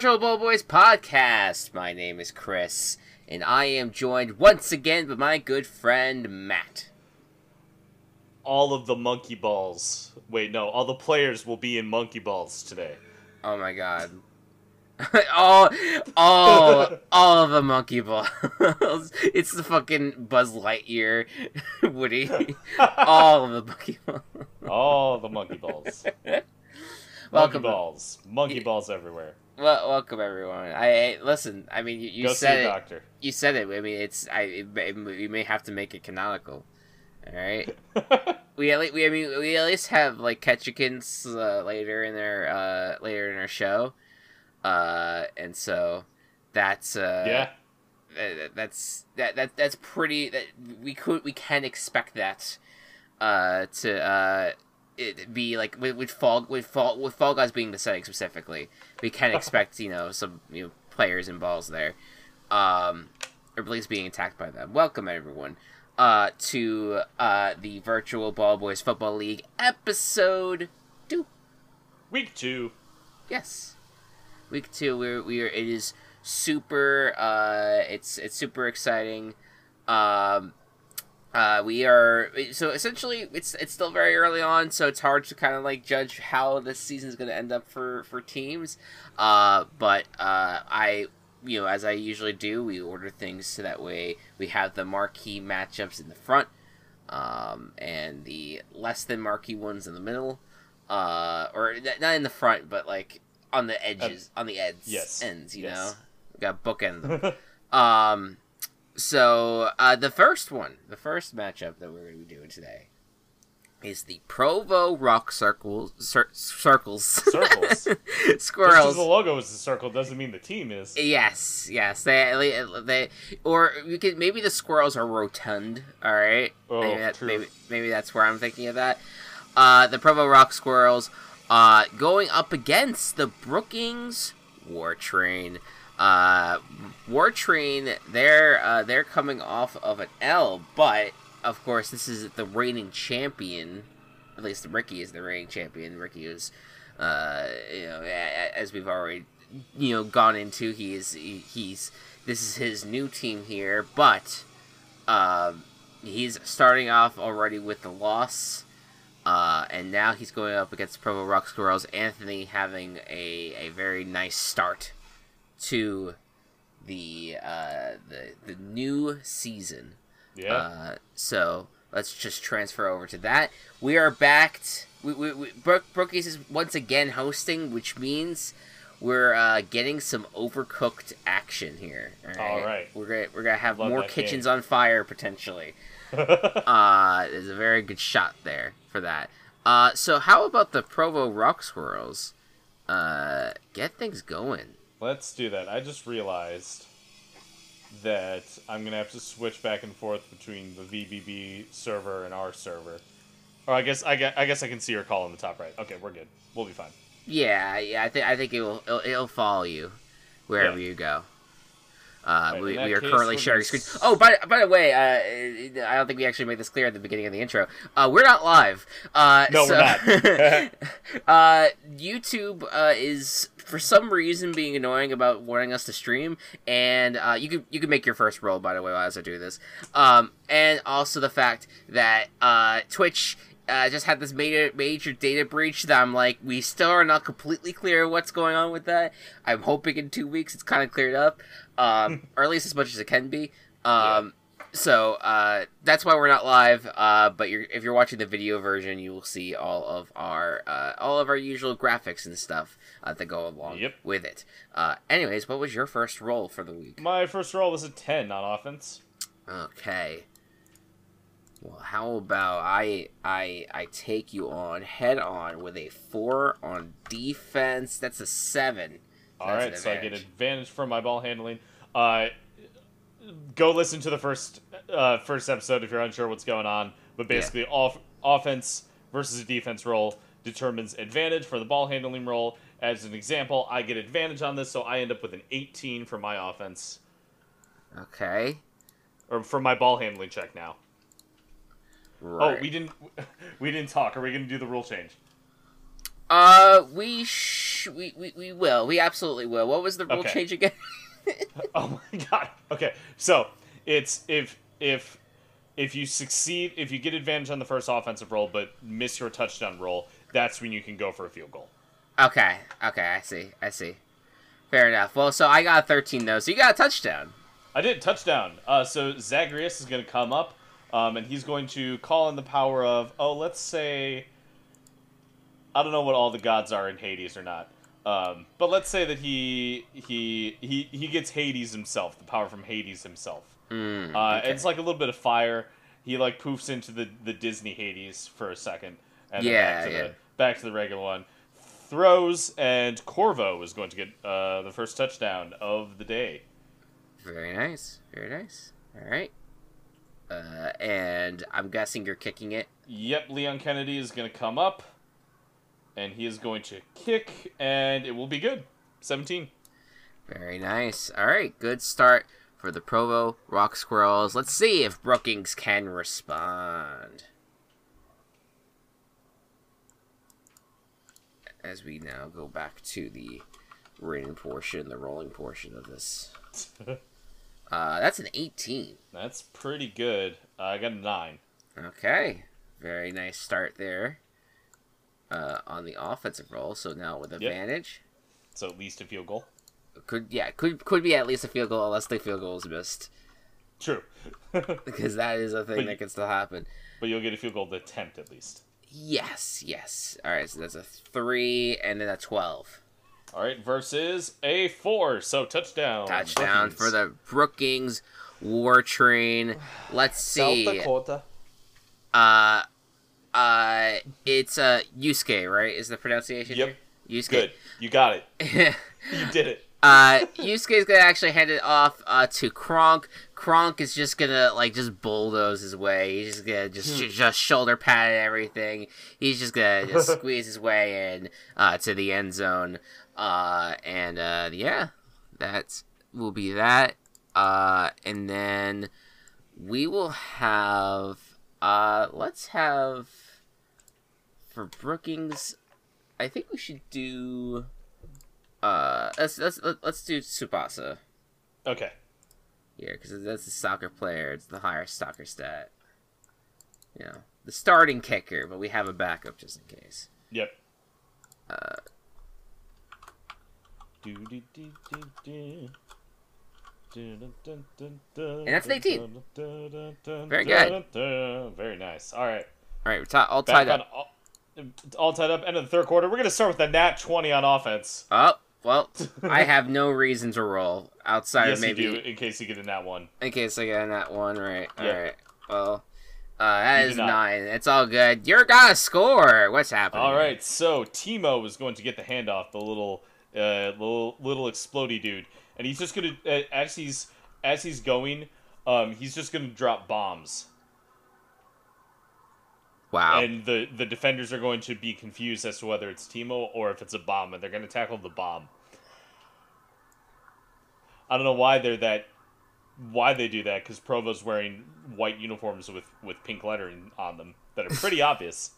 To Ball Boys podcast. My name is Chris, and I am joined once again by my good friend Matt. All of the monkey balls. Wait, no, all the players will be in monkey balls today. Oh my god. all, all, all of the monkey balls. it's the fucking Buzz Lightyear, Woody. all of the monkey balls. All the monkey balls. Welcome, monkey balls. Monkey balls everywhere. Well, welcome everyone. I, I listen. I mean, you, you Go said it. doctor. You said it. I mean, it's. I. It, it, we may have to make it canonical. All right. we at least, we I mean we at least have like Ketchikins uh, later in their uh later in our show, uh and so that's uh yeah. that- that's that that that's pretty that we could we can expect that uh to uh it be like with, with fall with fall with fall guys being the setting specifically we can expect you know some you know players and balls there um or at least being attacked by them welcome everyone uh to uh the virtual ball boys football league episode two Week two. Yes. Week two, we're we are. It is super. Uh, it's it's super exciting. Um, uh, we are so essentially it's it's still very early on, so it's hard to kind of like judge how this season is going to end up for for teams. Uh, but uh, I you know as I usually do, we order things so that way we have the marquee matchups in the front, um, and the less than marquee ones in the middle uh, or not in the front, but like on the edges, on the ends, yes, ends. You yes. know, we got bookend them. um, so uh, the first one, the first matchup that we're going to be doing today is the Provo Rock Circles, cir- circles, Circles. Squirrels. the logo is a circle doesn't mean the team is. Yes, yes. They, they, or we could maybe the squirrels are rotund. All right. Oh, maybe, that, maybe maybe that's where I'm thinking of that. Uh, the Provo Rock Squirrels, uh, going up against the Brookings War Train. Uh, War Train, they're uh, they're coming off of an L, but of course this is the reigning champion. At least Ricky is the reigning champion. Ricky is, uh, you know, as we've already you know gone into he is he, he's this is his new team here but um he's starting off already with the loss uh and now he's going up against provo rock squirrels anthony having a a very nice start to the uh the the new season Yeah. uh, so let's just transfer over to that. We are backed. We, we, we, Brook, Brookies is once again hosting, which means we're uh, getting some overcooked action here. All right, All right. we're gonna we're gonna have Love more kitchens game. on fire potentially. uh, there's a very good shot there for that. Uh, so how about the Provo Rock Squirrels? Uh, get things going. Let's do that. I just realized that I'm gonna have to switch back and forth between the VBB server and our server. Or I guess I guess, I guess I can see your call on the top right. Okay, we're good. We'll be fine. Yeah, yeah, I think I think it will it'll, it'll follow you wherever Yeah. you go. Uh, Right, we, we are case, currently sharing screen. s- Oh, by by the way, uh, I don't think we actually made this clear at the beginning of the intro. Uh, we're not live. Uh, No, so, we're uh, YouTube uh, is for some reason being annoying about wanting us to stream, and uh, you could you could make your first roll by the way as I do this. Um, and also the fact that uh, Twitch uh, just had this major major data breach that I'm like, we still are not completely clear what's going on with that. I'm hoping in two weeks it's kind of cleared up, um, or at least as much as it can be. Um, So uh, that's why we're not live. Uh, but you're, if you're watching the video version, you will see all of our uh, all of our usual graphics and stuff uh, that go along Yep. with it. Uh, anyways, what was your first roll for the week? My first roll was a ten on offense. Okay. Well, how about I I I take you on head on with a four on defense. That's a seven. All That's right, so I get advantage. from my ball handling. Uh, go listen to the first uh, first episode if you're unsure what's going on. But basically, off offense versus a defense roll determines advantage for the ball handling roll. As an example, I get advantage on this, so I end up with an 18 for my offense Okay. or for my ball handling check now. Right. Oh, we didn't we didn't talk. Are we gonna do the rule change? Uh, we sh- we, we we will. We absolutely will. What was the rule Okay. change again? Oh my god. Okay, so it's if if if you succeed, if you get advantage on the first offensive roll but miss your touchdown roll, that's when you can go for a field goal. Okay. Okay. I see. I see. Fair enough. Well, so I got a 13 though. So you got a touchdown. I did touchdown. Uh, so Zagreus is going to come up, um, and he's going to call in the power of oh, let's say I don't know what all the gods are in Hades or not, um, but let's say that he he he he gets Hades himself, the power from Hades himself. Mm, Uh, okay. It's like a little bit of fire. He like poofs into the, the Disney Hades for a second, and then Yeah, back to yeah. the back to the regular one. Throws and Corvo is going to get uh, the first touchdown of the day. Very nice. Very nice. All right. Uh, and I'm guessing you're kicking it. Yep, Leon Kennedy is going to come up, and he is going to kick, and it will be good. 17. Very nice. All right, good start for the Provo Rock Squirrels. Let's see if Brookings can respond. As we now go back to the written portion, the rolling portion of this. Uh, that's an 18. That's pretty good. Uh, I got a 9. Okay, very nice start there. Uh, on the offensive roll, so now with advantage. So at least a field goal. Could yeah, could could be at least a field goal unless the field goal is missed. True. because that is a thing But- that can still happen. but you'll get a field goal attempt at least. Yes, yes. All right, so that's a three and then a twelve. All right, versus a 4. So touchdown. Touchdown Brookings. for the Brookings War Train. Let's see. Dakota. Uh, uh, it's uh Yusuke, right? Is the pronunciation? Yep. here? Yusuke. Good. You got it. You did it. Uh, Yusuke's gonna actually hand it off uh, to Kronk. Kronk is just gonna like just bulldoze his way. He's just gonna just Hmm. sh- just shoulder pad everything. He's just gonna just squeeze his way in uh, to the end zone. Uh, and uh, yeah, that will be that. Uh, and then we will have. Uh, let's have for Brookings. I think we should do. Uh, let's let's let's do Tsubasa Okay. here because that's the soccer player. It's the higher soccer stat. You know, the starting kicker, but we have a backup just in case. Yep. Uh, And that's an 18. Very good. Very nice. All right. all right, we're ti- all Back tied up. all, all tied up. End of the third quarter. We're gonna start with the nat twenty on offense. Oh well, I have no reason to roll outside yes, of maybe you do. In case you get in that one. in case I get in that one right. All Yeah. right. Well, uh, that is nine. It's all good. You're gonna score. What's happening? All right. So Timo is going to get the handoff. The little, uh, little, little explody dude, and he's just gonna uh, as he's as he's going, um, he's just gonna drop bombs. Wow. and the the defenders are going to be confused as to whether it's Timo or if it's a bomb, and they're going to tackle the bomb. I don't know why they're that, why they do that because Provo's wearing white uniforms with with pink lettering on them that are pretty obvious.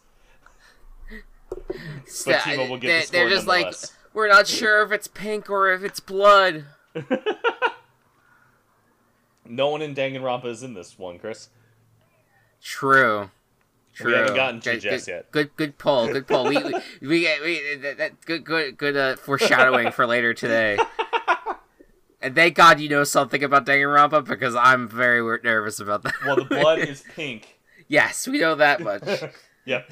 Sta- Timo will get the they- score They're just like, we're not sure if it's pink or if it's blood. No one in Danganronpa is in this one, Chris. True. True. We haven't gotten to good, Jess good, yet. Good, good pull. Good pull. we, we, we, get- we that, that, good, good, good uh, foreshadowing for later today. And thank God you know something about Danganronpa because I'm very nervous about that. Well, the blood is pink. yes, we know that much. Yep.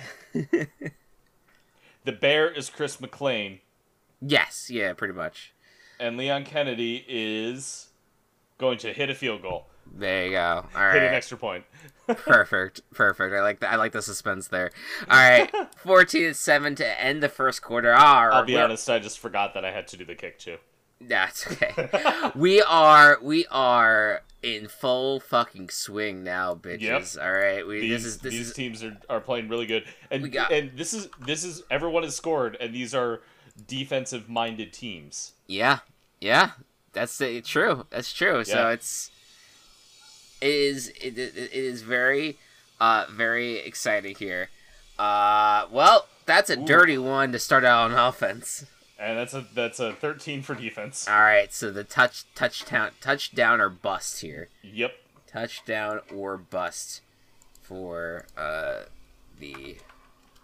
the bear is Chris McLean, yes, yeah, pretty much. and Leon Kennedy is going to hit a field goal, There you go. All hit an extra point. perfect, perfect. I like that. I like the suspense there. All right, fourteen and seven to end the first quarter. All I'll be honest, I just forgot that I had to do the kick too. That's okay. we are we are in full fucking swing now, bitches. All right, we These this is this these is teams are, are playing really good, and We got- and this is this is everyone has scored, and these are defensive minded teams. yeah yeah. That's it, true. That's true. So it's it is it, it, it is very uh very exciting here. Uh, well, that's a Ooh. dirty one to start out on offense. And that's a that's a 13 for defense. All right, so the touch touchdown touchdown or bust here. Yep. Touchdown or bust for uh the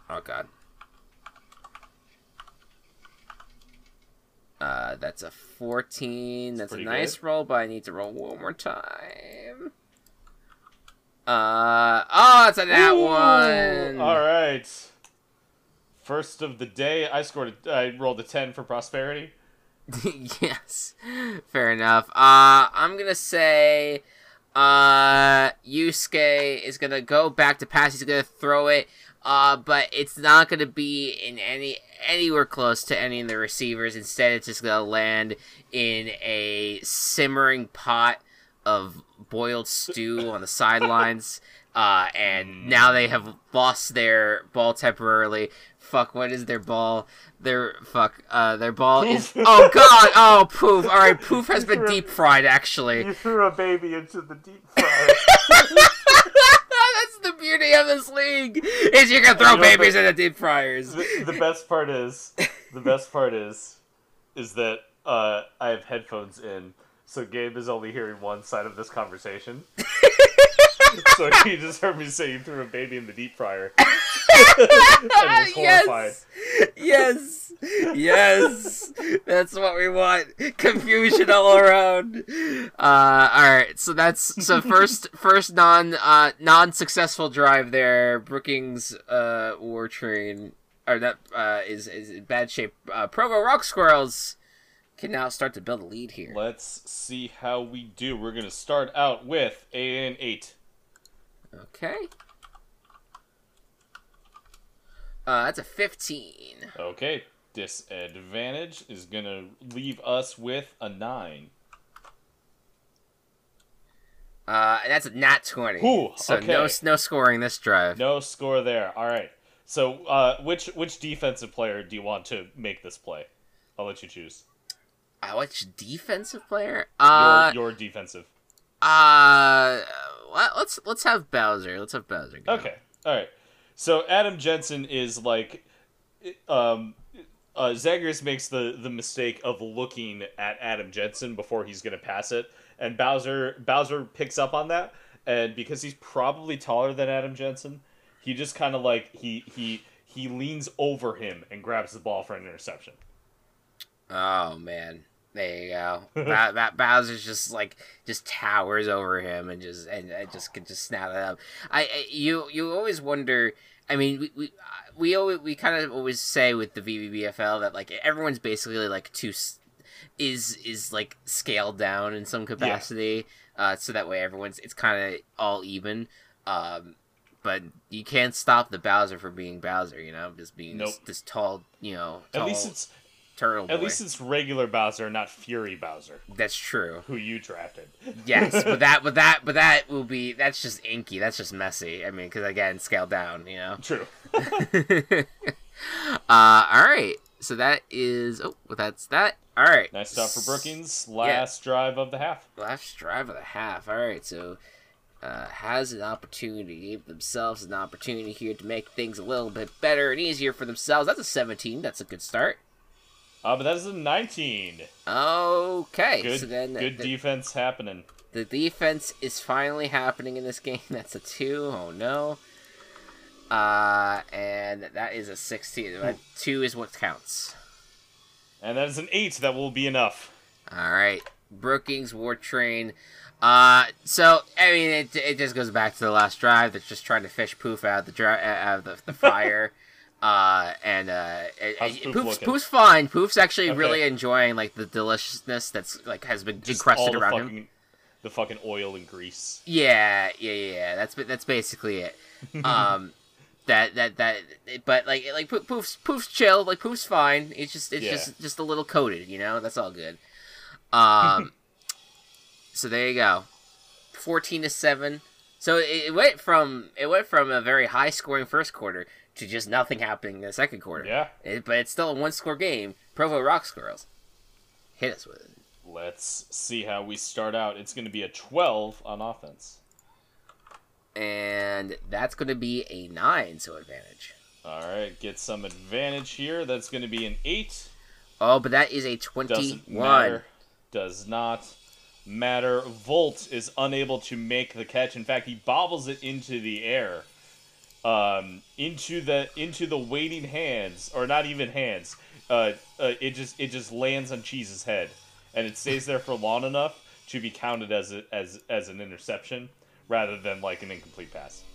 oh god. Uh, that's a 14. That's a nice good. roll, but I need to roll one more time. Uh, oh, it's a Ooh, one. All right. First of the day, I scored. A, I rolled a 10 for prosperity. yes, fair enough. Uh, I'm gonna say, uh, Yusuke is gonna go back to pass. He's gonna throw it, uh, but it's not gonna be in any anywhere close to any of the receivers. Instead, it's just gonna land in a simmering pot of boiled stew on the sidelines. Uh, and now they have lost their ball temporarily. Fuck, what is their ball? Their fuck, uh, their ball is. Oh god! Oh poof! All right, poof has been deep fried. Actually, you threw a baby into the deep fryer. that's the beauty of this league. Is you can throw You know, babies but- into deep fryers. the, the best part is, the best part is, is that uh, I have headphones in, so Gabe is only hearing one side of this conversation. so he just heard me say you threw a baby in the deep fryer. and was horrified. yes, yes, yes. That's what we want. Confusion all around. Uh, all right. So that's so first first non uh non successful drive there. Brookings uh war train or that uh is is in bad shape. Uh, Provo Rock Squirrels can now start to build a lead here. Let's see how we do. We're gonna start out with an eight. Okay. Uh, that's a fifteen. Okay, disadvantage is gonna leave us with a nine. Uh, and that's a nat twenty. Ooh, so okay. no no scoring this drive. No score there. All right. So, uh, which which defensive player do you want to make this play? I'll let you choose. Uh, which defensive player? Uh, Your, your defensive. uh, let's let's have Bowser. Let's have Bowser. Go. Okay. All right. So Adam Jensen is like, um, uh, Zagreus makes the the mistake of looking at Adam Jensen before he's gonna pass it, and Bowser Bowser picks up on that, and because he's probably taller than Adam Jensen, he just kind of like he he he leans over him and grabs the ball for an interception. Oh man, there you go. ba- ba- Bowser's just like just towers over him and just and, and just can just snap it up. I, I you you always wonder. I mean, we we we always we kind of always say with the VBBFL that like everyone's basically like too s- is is like scaled down in some capacity, uh, so that way everyone's it's kind of all even. Um, but you can't stop the Bowser from being Bowser, you know, just being this, Nope. this tall, you know, At least it's turtle boy. at least it's regular Bowser, not Fury Bowser, That's true. who you drafted. Yes, but that, but that, but that will be. That's just inky. That's just messy. I mean, because again, scaled down. You know. True. uh, all right. So that is. Oh, well, that's that. All right. Nice stop for Brookings. Last drive of the half. Last drive of the half. All right. So. Uh, has an opportunity, gave themselves an opportunity here to make things a little bit better and easier for themselves. That's a 17. That's a good start. Uh, but that is a 19. Okay. Good, so then good the, defense happening. The defense is finally happening in this game. That's a two. Oh no. Uh, and that is a sixteen. But two is what counts. And that is an 8. That will be enough. All right, Brookings War Train. Uh, so I mean, it, it just goes back to the last drive. That's just trying to fish poof out of the dri- out of the, the fire. Uh, and uh, How's Poof Poof's. Poof's fine. Poof's actually Okay. really enjoying like the deliciousness that's like has been Just encrusted around fucking, him. The fucking oil and grease. Yeah, yeah, yeah. That's that's basically it. Um, that that that. But like like Poof- Poof's Poof's chill. Like Poof's fine. It's just it's Yeah. just just a little coated. You know, that's all good. Um, so there you go. Fourteen to seven. So it went from it went from a very high scoring first quarter to just nothing happening in the second quarter. Yeah. It- but it's still a one score game. Provo Rock Squirrels. Hit us with it. Let's see how we start out. It's going to be a 12 on offense. And that's going to be a nine, so advantage. All right, get some advantage here. That's going to be an 8. Oh, but that is a Doesn't 21. matter. Does not matter. Volt is unable to make the catch. In fact, he bobbles it into the air. Um, into the into the waiting hands, or not even hands. Uh, uh, it just it just lands on Cheese's head, and it stays there for long enough to be counted as a, as as an interception rather than like an incomplete pass.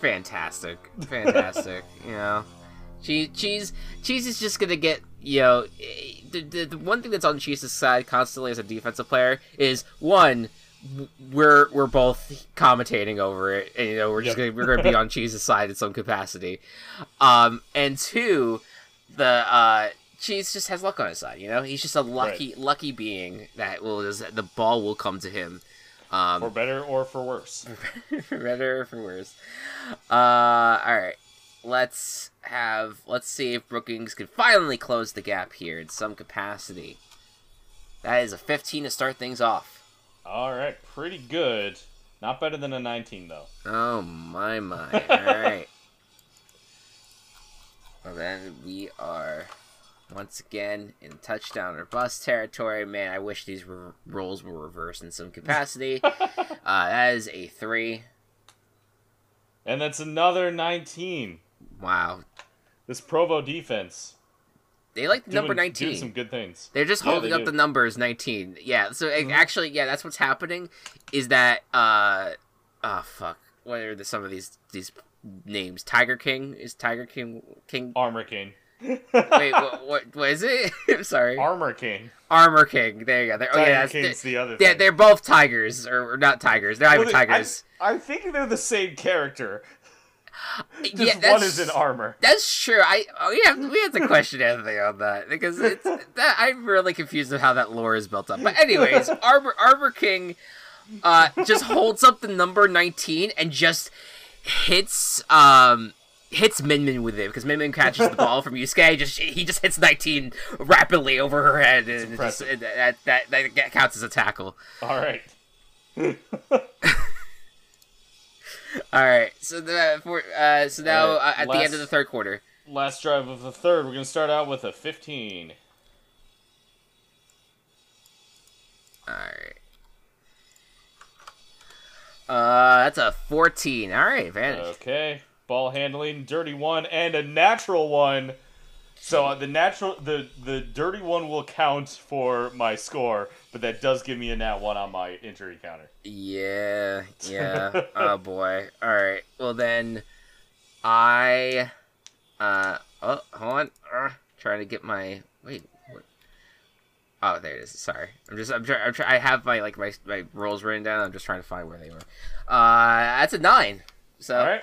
Fantastic. Fantastic. you know. Cheese, cheese, cheese is just gonna get you know eh, the, the, the one thing that's on Cheese's side constantly as a defensive player is one we're we're both commentating over it and you know we're just Yep. gonna we're gonna be on Cheese's side in some capacity, um and two the uh Cheese just has luck on his side you know he's just a lucky lucky being that will just, the ball will come to him, um For better or for worse. for better or for worse. Uh, all right. Let's have. Let's see if Brookings can finally close the gap here in some capacity. That is a 15 to start things off. All right, pretty good. Not better than a 19 though. Oh my my! All right. Well then we are once again in touchdown or bust territory. Man, I wish these re- roles were reversed in some capacity. uh, that is a three. And that's another 19. Wow, This Provo defense. They like the Doing, number 19. Doing some good things. They're just Yeah, holding they up do. the numbers 19. Yeah, so it- Mhm. actually, yeah, that's what's happening. Is that uh, oh fuck, what are the, some of these these names? Tiger King is Tiger King King. Armor King. Wait, what, what what is it? I'm sorry, Armor King. Armor King. There you go. They're, oh Tiger yeah, that's, King's they're, the other they're, they're both tigers or, or not tigers. They're not even they- I- tigers. I, think they're the same character. Just yeah, one that's is in armor. That's true. I oh yeah, we have to question Anthony on that because it's that I'm really confused of how that lore is built up. But anyways, Armor Armor King uh just holds up the number 19 and just hits um hits Min Min with it because Min Min catches the ball from Yusuke. Just he just hits 19 rapidly over her head, and just, it- that, that that counts as a tackle. All right. All right, so the for uh so now All right, uh, at the end of the third quarter. Last drive of the third. We're gonna start out with a 15. Alright. Uh, that's a 14. Alright, advantage. Okay. Ball handling, dirty one, and a natural one. So uh, the natural, the the dirty one will count for my score, but that does give me a nat one on my injury counter. Yeah, yeah. oh boy. Alright, well then, I. Uh, oh, hold on. Uh, trying to get my. Wait. What? Oh, there it is. Sorry, I'm just. I'm trying. I'm try- I have my like my my rolls written down. I'm just trying to find where they were. Uh, that's a nine. So All right.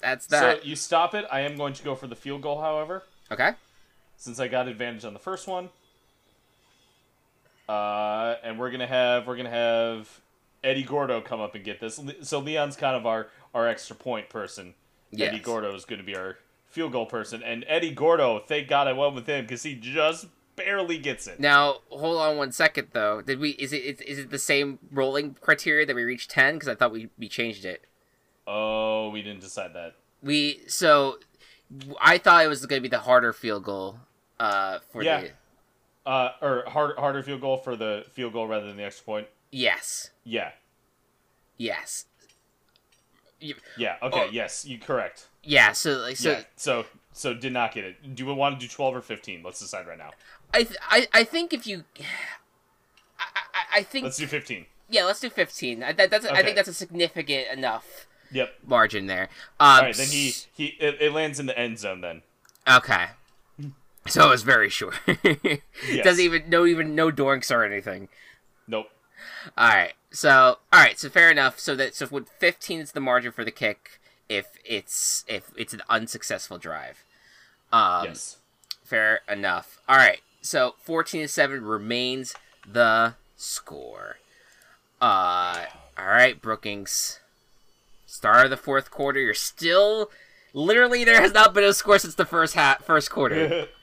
that's that. So you stop it. I am going to go for the field goal, however, okay. since I got advantage on the first one. Uh, and we're gonna have we're gonna have Eddie Gordo come up and get this. So Leon's kind of our our extra point person. Eddie Gordo is to be our field goal person, and Eddie Gordo, thank God I went with him because he just barely gets it. Now, hold on one second though. Did we? Is it? Is, is it the same rolling criteria that we reached ten? Because I thought we we changed it. Oh, we didn't decide that. We so I thought it was going to be the harder field goal. Uh, for Yeah. the Uh, or hard, harder field goal for the field goal rather than the extra point. yes, Yeah, yes, yeah. Okay, Oh. yes, you correct. yeah. So like so, yeah, so so did not get it. Do we want to do twelve or fifteen? Let's decide right now. I, th- I I think if you, I I, I think Let's do fifteen. yeah, let's do fifteen. I, that, that's I think that's a significant enough Yep. margin there. Um, All right, then he he it, it lands in the end zone. Then Okay. So it was very short. Yes. Doesn't even no even no dorks or anything. nope. All right. So all right. So fair enough. So that so with 15 is the margin for the kick if it's if it's an unsuccessful drive. Um, yes. Fair enough. All right. So 14 to seven remains the score. Uh. All right, Brookings. Start of the fourth quarter. You're still. Literally, there has not been a score since the first hat, first quarter.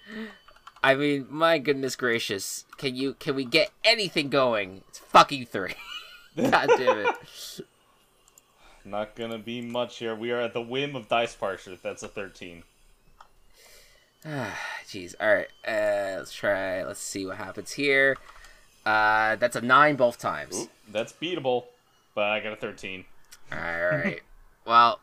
I mean, my goodness gracious. Can you can we get anything going? It's fucking three. God damn it. Not gonna be much here. We are at the whim of Dice Parcher. That's a thirteen. Jeez. All right. Uh, let's try. Let's see what happens here. Uh, that's a nine both times. Ooh, that's beatable, but I got a 13. All right. All right. well,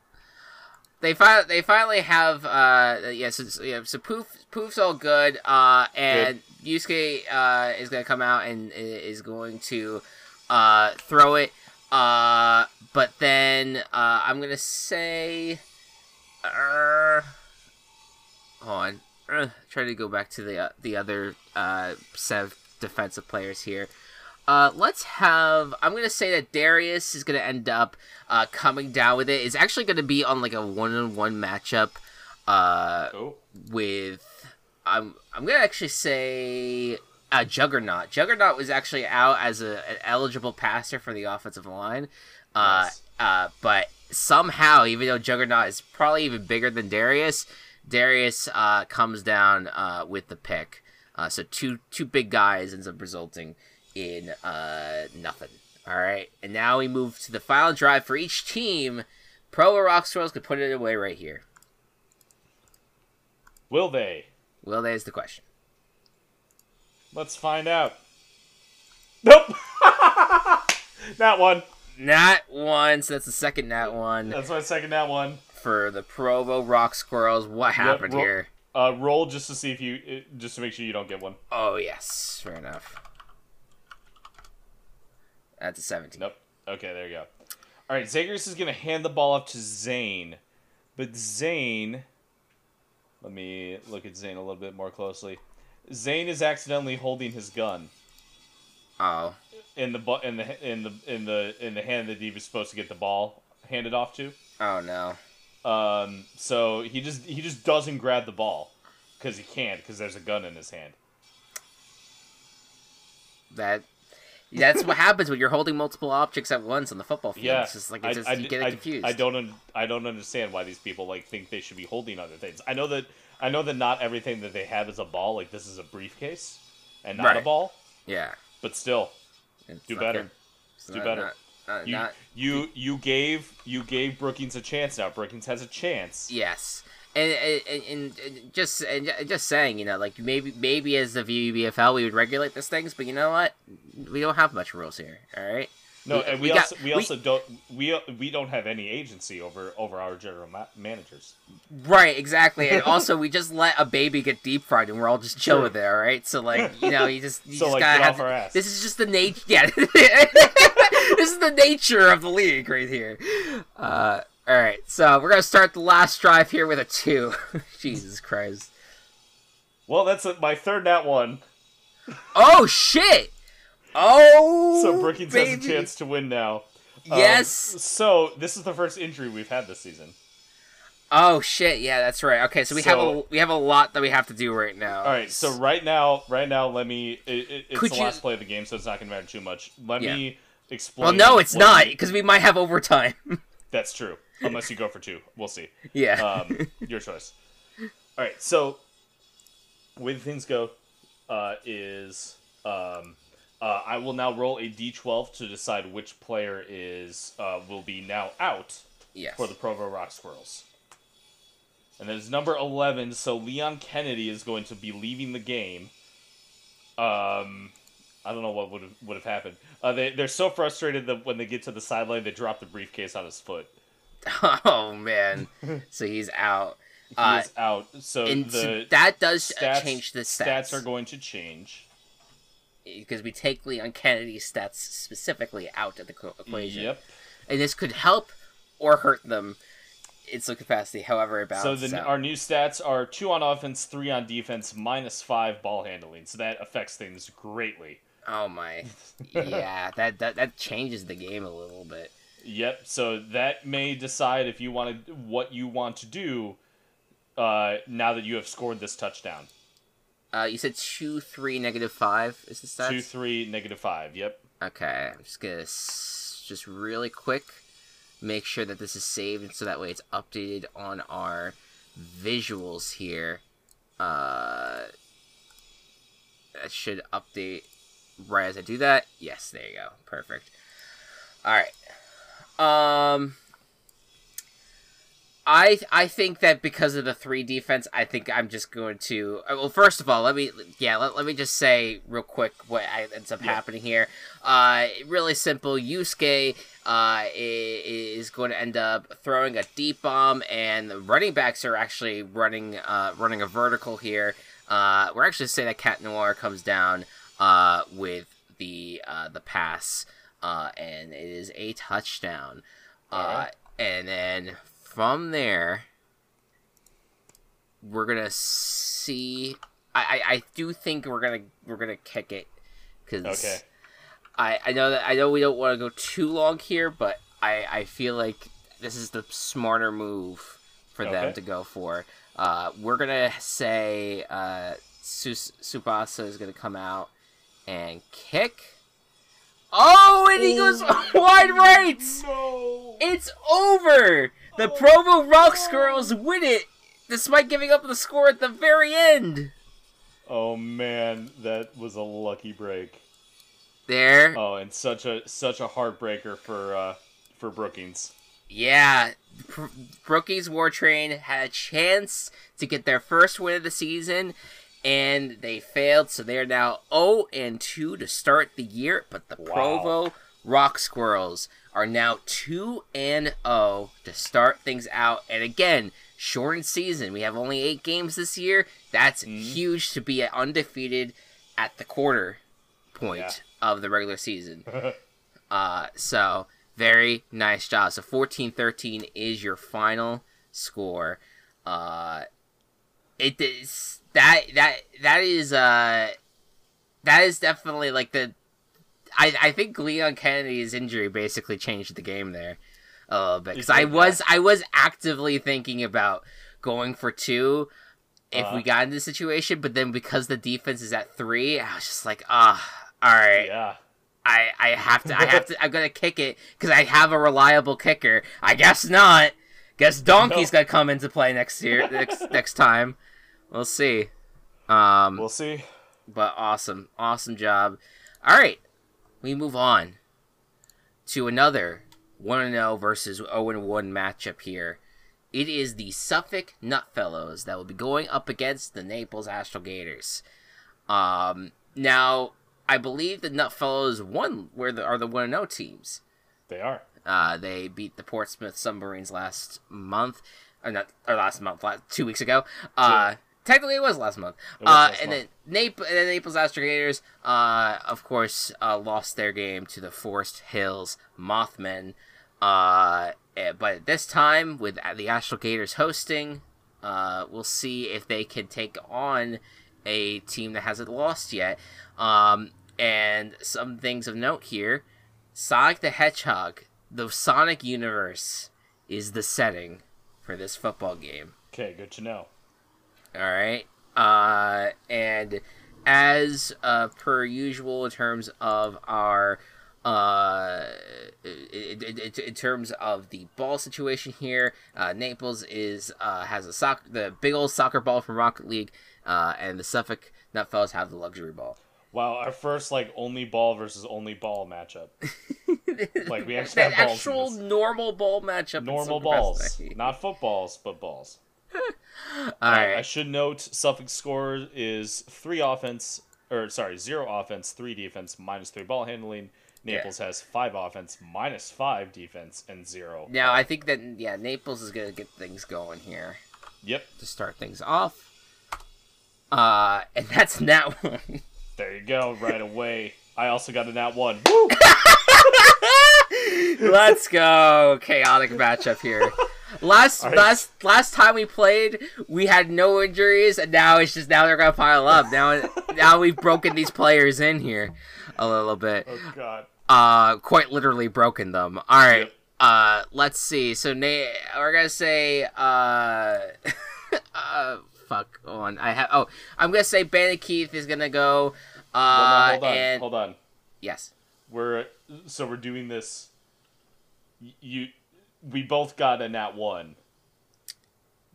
they fi- they finally have uh yeah, so, yeah, so poof poof's all good uh and good. Yusuke uh is gonna come out and is going to uh throw it uh but then uh I'm gonna say uh hold on uh, try to go back to the uh, the other uh set of defensive players here uh, let's have. I'm gonna say that Darius is gonna end up uh, coming down with it. It's actually gonna be on like a one-on-one matchup uh, oh. with. I'm. I'm gonna actually say uh, Juggernaut. Juggernaut was actually out as a, an eligible passer for the offensive line, uh, yes. uh, but somehow, even though Juggernaut is probably even bigger than Darius, Darius uh, comes down uh, with the pick. Uh, so two two big guys ends up resulting in uh, nothing. All right, and now we move to the final drive for each team. Pro Rock Swirls could put it away right here. Will they? Will they is the question. Let's find out. Nope. Not one. Not one. So that's the second nat one. That's my second nat one for the Provo Rock Squirrels. What happened yep, here? Uh, roll just to see if you, just to make sure you don't get one. Oh yes, fair enough. That's a 17. Nope. Okay, there you go. All right, Zagreus is going to hand the ball off to Zane. But Zane. Let me look at Zane a little bit more closely. Zane is accidentally holding his gun. Oh. In the bu- in the in the in the in the hand that he was supposed to get the ball handed off to. Oh no. Um. So he just he just doesn't grab the ball because he can't because there's a gun in his hand. That that's what happens when you're holding multiple objects at once on the football field. Yeah, it's just like it's just, I, you get I, confused. I don't un- I don't understand why these people like think they should be holding other things. I know that I know that not everything that they have is a ball. Like this is a briefcase and not right. a ball. Yeah, but still, it's do better. Do not, better. Not, uh, you, not, you you gave you gave Brookings a chance now. Brookings has a chance. Yes and, and, and, just and just saying, you know, like maybe maybe as the VBFL we would regulate these things, but you know what? We don't have much rules here. All right. No, we, and we, we also got, we also we, don't we we don't have any agency over over our general ma- managers. Right, exactly, and also we just let a baby get deep fried, and we're all just chilling there, right? So like you know, you just you so just like, gotta get have, off our ass. This is just the nature. Yeah, this is the nature of the league right here. Uh, all right, so we're gonna start the last drive here with a two. Jesus Christ. Well, that's my third nat one. Oh shit! Oh, so Brookings baby. has a chance to win now. Yes. Um, so this is the first injury we've had this season. Oh shit! Yeah, that's right. Okay, so we so, have a we have a lot that we have to do right now. All right, so right now, right now, let me. It, it's Could the you... last play of the game, so it's not gonna matter too much. Let yeah. me explain. Well, no, it's not because we might have overtime. that's true unless you go for two. We'll see. Yeah. Um, your choice. All right. So, the way things go uh, is um, uh, I will now roll a d12 to decide which player is uh, will be now out yes. for the Provo Rock Squirrels. And there's number 11, so Leon Kennedy is going to be leaving the game. Um, I don't know what would have, would have happened. Uh, they, they're so frustrated that when they get to the sideline, they drop the briefcase on his foot. Oh man, so he's out. He's uh, out. So the that does stats, change the stats. Stats are going to change because we take Leon Kennedy's stats specifically out of the equation. Yep. And this could help or hurt them its some capacity, however it balances So the, our new stats are two on offense, three on defense, minus five ball handling. So that affects things greatly. Oh my, yeah, that that that changes the game a little bit. Yep. So that may decide if you want to what you want to do. Uh, now that you have scored this touchdown. Uh, you said two, three, negative five is stats. Two, three, negative five. Yep. Okay, I'm just gonna s- just really quick make sure that this is saved so that way it's updated on our visuals here. Uh, that should update right as I do that. Yes, there you go. Perfect. All right. Um. I I think that because of the three defense, I think I'm just going to. uh, Well, first of all, let me yeah let, let me just say real quick what I, ends up Yeah. happening here. Uh, really simple. Yusuke uh is going to end up throwing a deep bomb, and the running backs are actually running uh running a vertical here. Uh, we're actually saying that Cat Noir comes down uh with the uh the pass, uh, and it is a touchdown. Uh, Alright. and then from there, we're gonna see. I, I, I do think we're gonna we're gonna kick it because Okay. I, I know that I know we don't want to go too long here, but I, I feel like this is the smarter move for them to go for. Uh, we're gonna say uh, Tsubasa is gonna come out and kick. Oh, and he goes wide right. No. It's over. The Provo Rock Squirrels win it, despite giving up the score at the very end. Oh man, that was a lucky break. There, Oh, and such a such a heartbreaker for uh for Brookings. Yeah, Brookings War Train had a chance to get their first win of the season, and they failed. So they are now 0 and 2 to start the year. But the Wow. Provo Rock Squirrels are now 2 and 0 to start things out. And again, shortened season. We have only eight games this year. That's Mhm. huge to be undefeated at the quarter point Yeah. of the regular season. Uh, so very nice job. So 14-13 is your final score. Uh, it is that that that is uh that is definitely like the I I think Leon Kennedy's injury basically changed the game there a little bit because I was I was actively thinking about going for two if Uh-huh. we got into the situation, but then because the defense is at three, I was just like, ah, all right. yeah. I, I have to I have to I'm gonna kick it because I have a reliable kicker. I guess not. Guess Donkey's No. gonna come into play next year next next time. We'll see. Um, We'll see. but awesome, awesome job. All right, we move on to another one and zero versus zero and one matchup here. It is the Suffolk Nutfellows that will be going up against the Naples Astralgators. Um, now I believe the Nutfellows won where the are the one and zero teams. They are. Uh, they beat the Portsmouth Submarines last month, or not, or last month, last, two weeks ago. Uh, technically, it was last month. Was uh, last and month. then Naples, and then Naples Astrogators, uh, of course, uh, lost their game to the Forest Hills Mothmen. Uh, eh, but this time, with the Astrogators hosting, uh, we'll see if they can take on a team that hasn't lost yet. Um, and some things of note here Sonic the Hedgehog, the Sonic universe, is the setting for this football game. Okay, good to know. All right. Uh, and as uh, per usual, in terms of our uh, in, in, in- terms of the ball situation here, uh, Naples is uh, has a soc- the big old soccer ball from Rocket League, uh, and the Suffolk Nutfellows have the luxury ball. Wow, our first like only ball versus only ball matchup. Like, we actually have balls actual normal ball matchup. Normal balls, not footballs, but balls. All Uh, I should note Suffolk's score is three offense, or sorry, zero offense, three defense, minus three ball handling. Naples has five offense, minus five defense, and zero. Now I think that yeah, Naples is gonna get things going here Yep, to start things off. Uh, and that's that one. there you go, right away. I also got a nat one. Let's go, chaotic matchup here. Last right. last last time we played, we had no injuries, and now it's just now they're gonna pile up. Now now we've broken these players in here a little bit. Oh god. uh quite literally broken them all right Yep. uh let's see so na- we're gonna say uh uh fuck on i have oh i'm gonna say Bandit Keith is gonna go uh Hold on, hold on, and hold on. yes We're so we're doing this. You, we both got a nat one.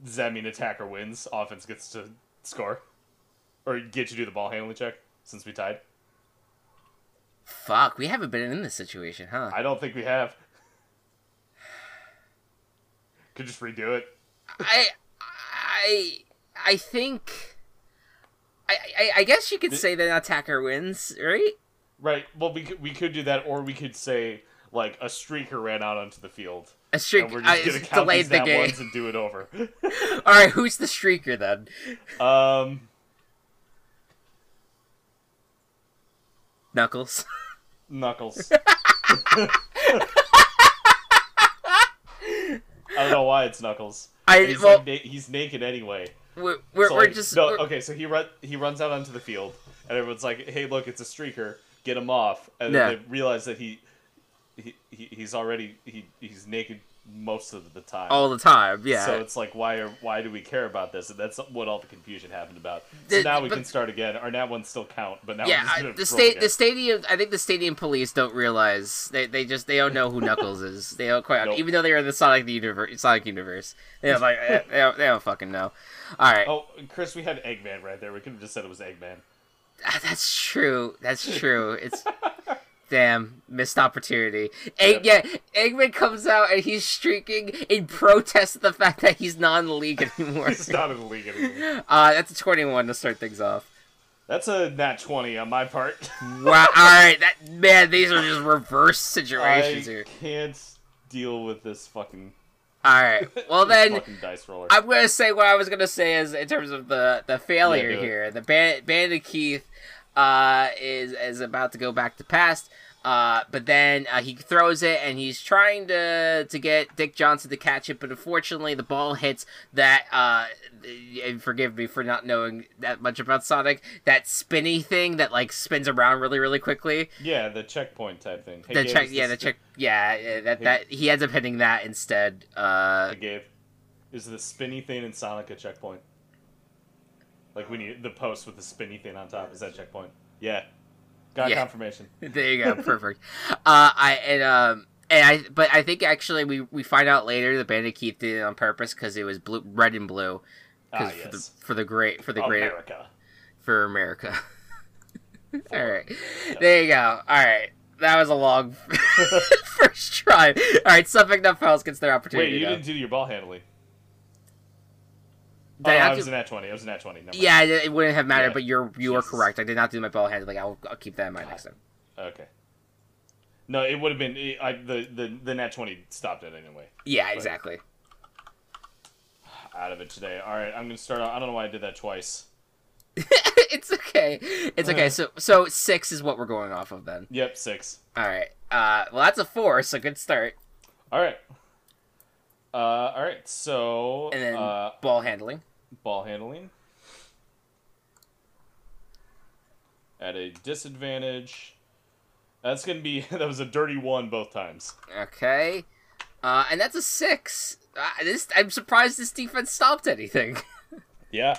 Does that mean attacker wins? Offense gets to score, or get you to do the ball handling check since we tied? fuck we haven't been in this situation huh I don't think we have. Could just redo it. I, I, I think. I, I, I guess you could say that attacker wins, right? Right. Well, we could we could do that, or we could say like a streaker ran out onto the field. A streak. And we're just I gonna count these the game. ones and do it over. All right, who's the streaker then? um, Knuckles. Knuckles. I don't know why it's Knuckles. I He's, well, like, na- he's naked anyway. we're we're, So, we're just no. we're- Okay, so he run he runs out onto the field, and everyone's like, "Hey, look, it's a streaker. Get him off." And then Yeah. they realize that he, he, he he's already he he's naked most of the time. all the time. Yeah. So it's like, why are why do we care about this? And that's what all the confusion happened about. So The- now we but- can start again. Our nat ones still count, but now yeah, I- the state, again. the stadium. I think the stadium police don't realize they, they just they don't know who Knuckles is. They don't quite, Nope. even though they are in the Sonic the universe. Sonic universe, they don't like they don't, they don't fucking know. All right, Oh, Chris, we had Eggman right there. We could have just said it was Eggman. Ah, that's true. That's true. It's damn missed opportunity. Egg, yeah, Eggman comes out and he's streaking in protest of the fact that he's not in the league anymore. He's not in the league anymore. Uh, that's a twenty-one to start things off. That's a nat twenty on my part. Wow. All right, that man, these are just reverse situations I here. can't deal with this fucking, All right. Well then, dice roller. I'm gonna say what I was gonna say is in terms of the the failure Yeah, here. The band Bandit Keith uh, is is about to go back to past. Uh, but then uh, he throws it and he's trying to to get Dick Johnson to catch it, but unfortunately the ball hits that. Uh, and forgive me for not knowing that much about Sonic. That spinny thing that like spins around really really quickly. yeah, the checkpoint type thing. Hey, the Gabe, check, yeah, the check, yeah, yeah, that that he ends up hitting that instead. Uh, Hey, Gabe, is the spinny thing in Sonic a checkpoint? Like when you the post with the spinny thing on top is that checkpoint? Yeah, got Yeah. confirmation. There you go, perfect. uh, I and um and I, but I think actually we we find out later the Bandit Keith did it on purpose because it was blue, red and blue, Ah, because for the yes. for the great for the great America. for America. All right, there you go. All right, that was a long first try. All right, Suffolk Nutfellows gets their opportunity. Wait, you now. didn't do your ball handling. Did oh, I I have was to- an at twenty. I was an at twenty. Mind. Yeah, it it wouldn't have mattered, Yeah. but you're you are correct. I did not do my ball handling. I'll, I'll keep that in mind next time. Okay. No, it would have been it, I, the the the nat twenty stopped it anyway. Yeah, exactly. Out of it today. All right, I'm gonna start. Out, I don't know why I did that twice. it's okay. It's okay. So so six is what we're going off of then. Yep, six. All right. Uh, well, that's a four, so good start. All right. Uh, all right. So And then uh, ball handling. Ball handling at a disadvantage. That's gonna be that was a dirty one both times. Okay. Uh, and that's a six. Uh, this I'm surprised this defense stopped anything. Yeah.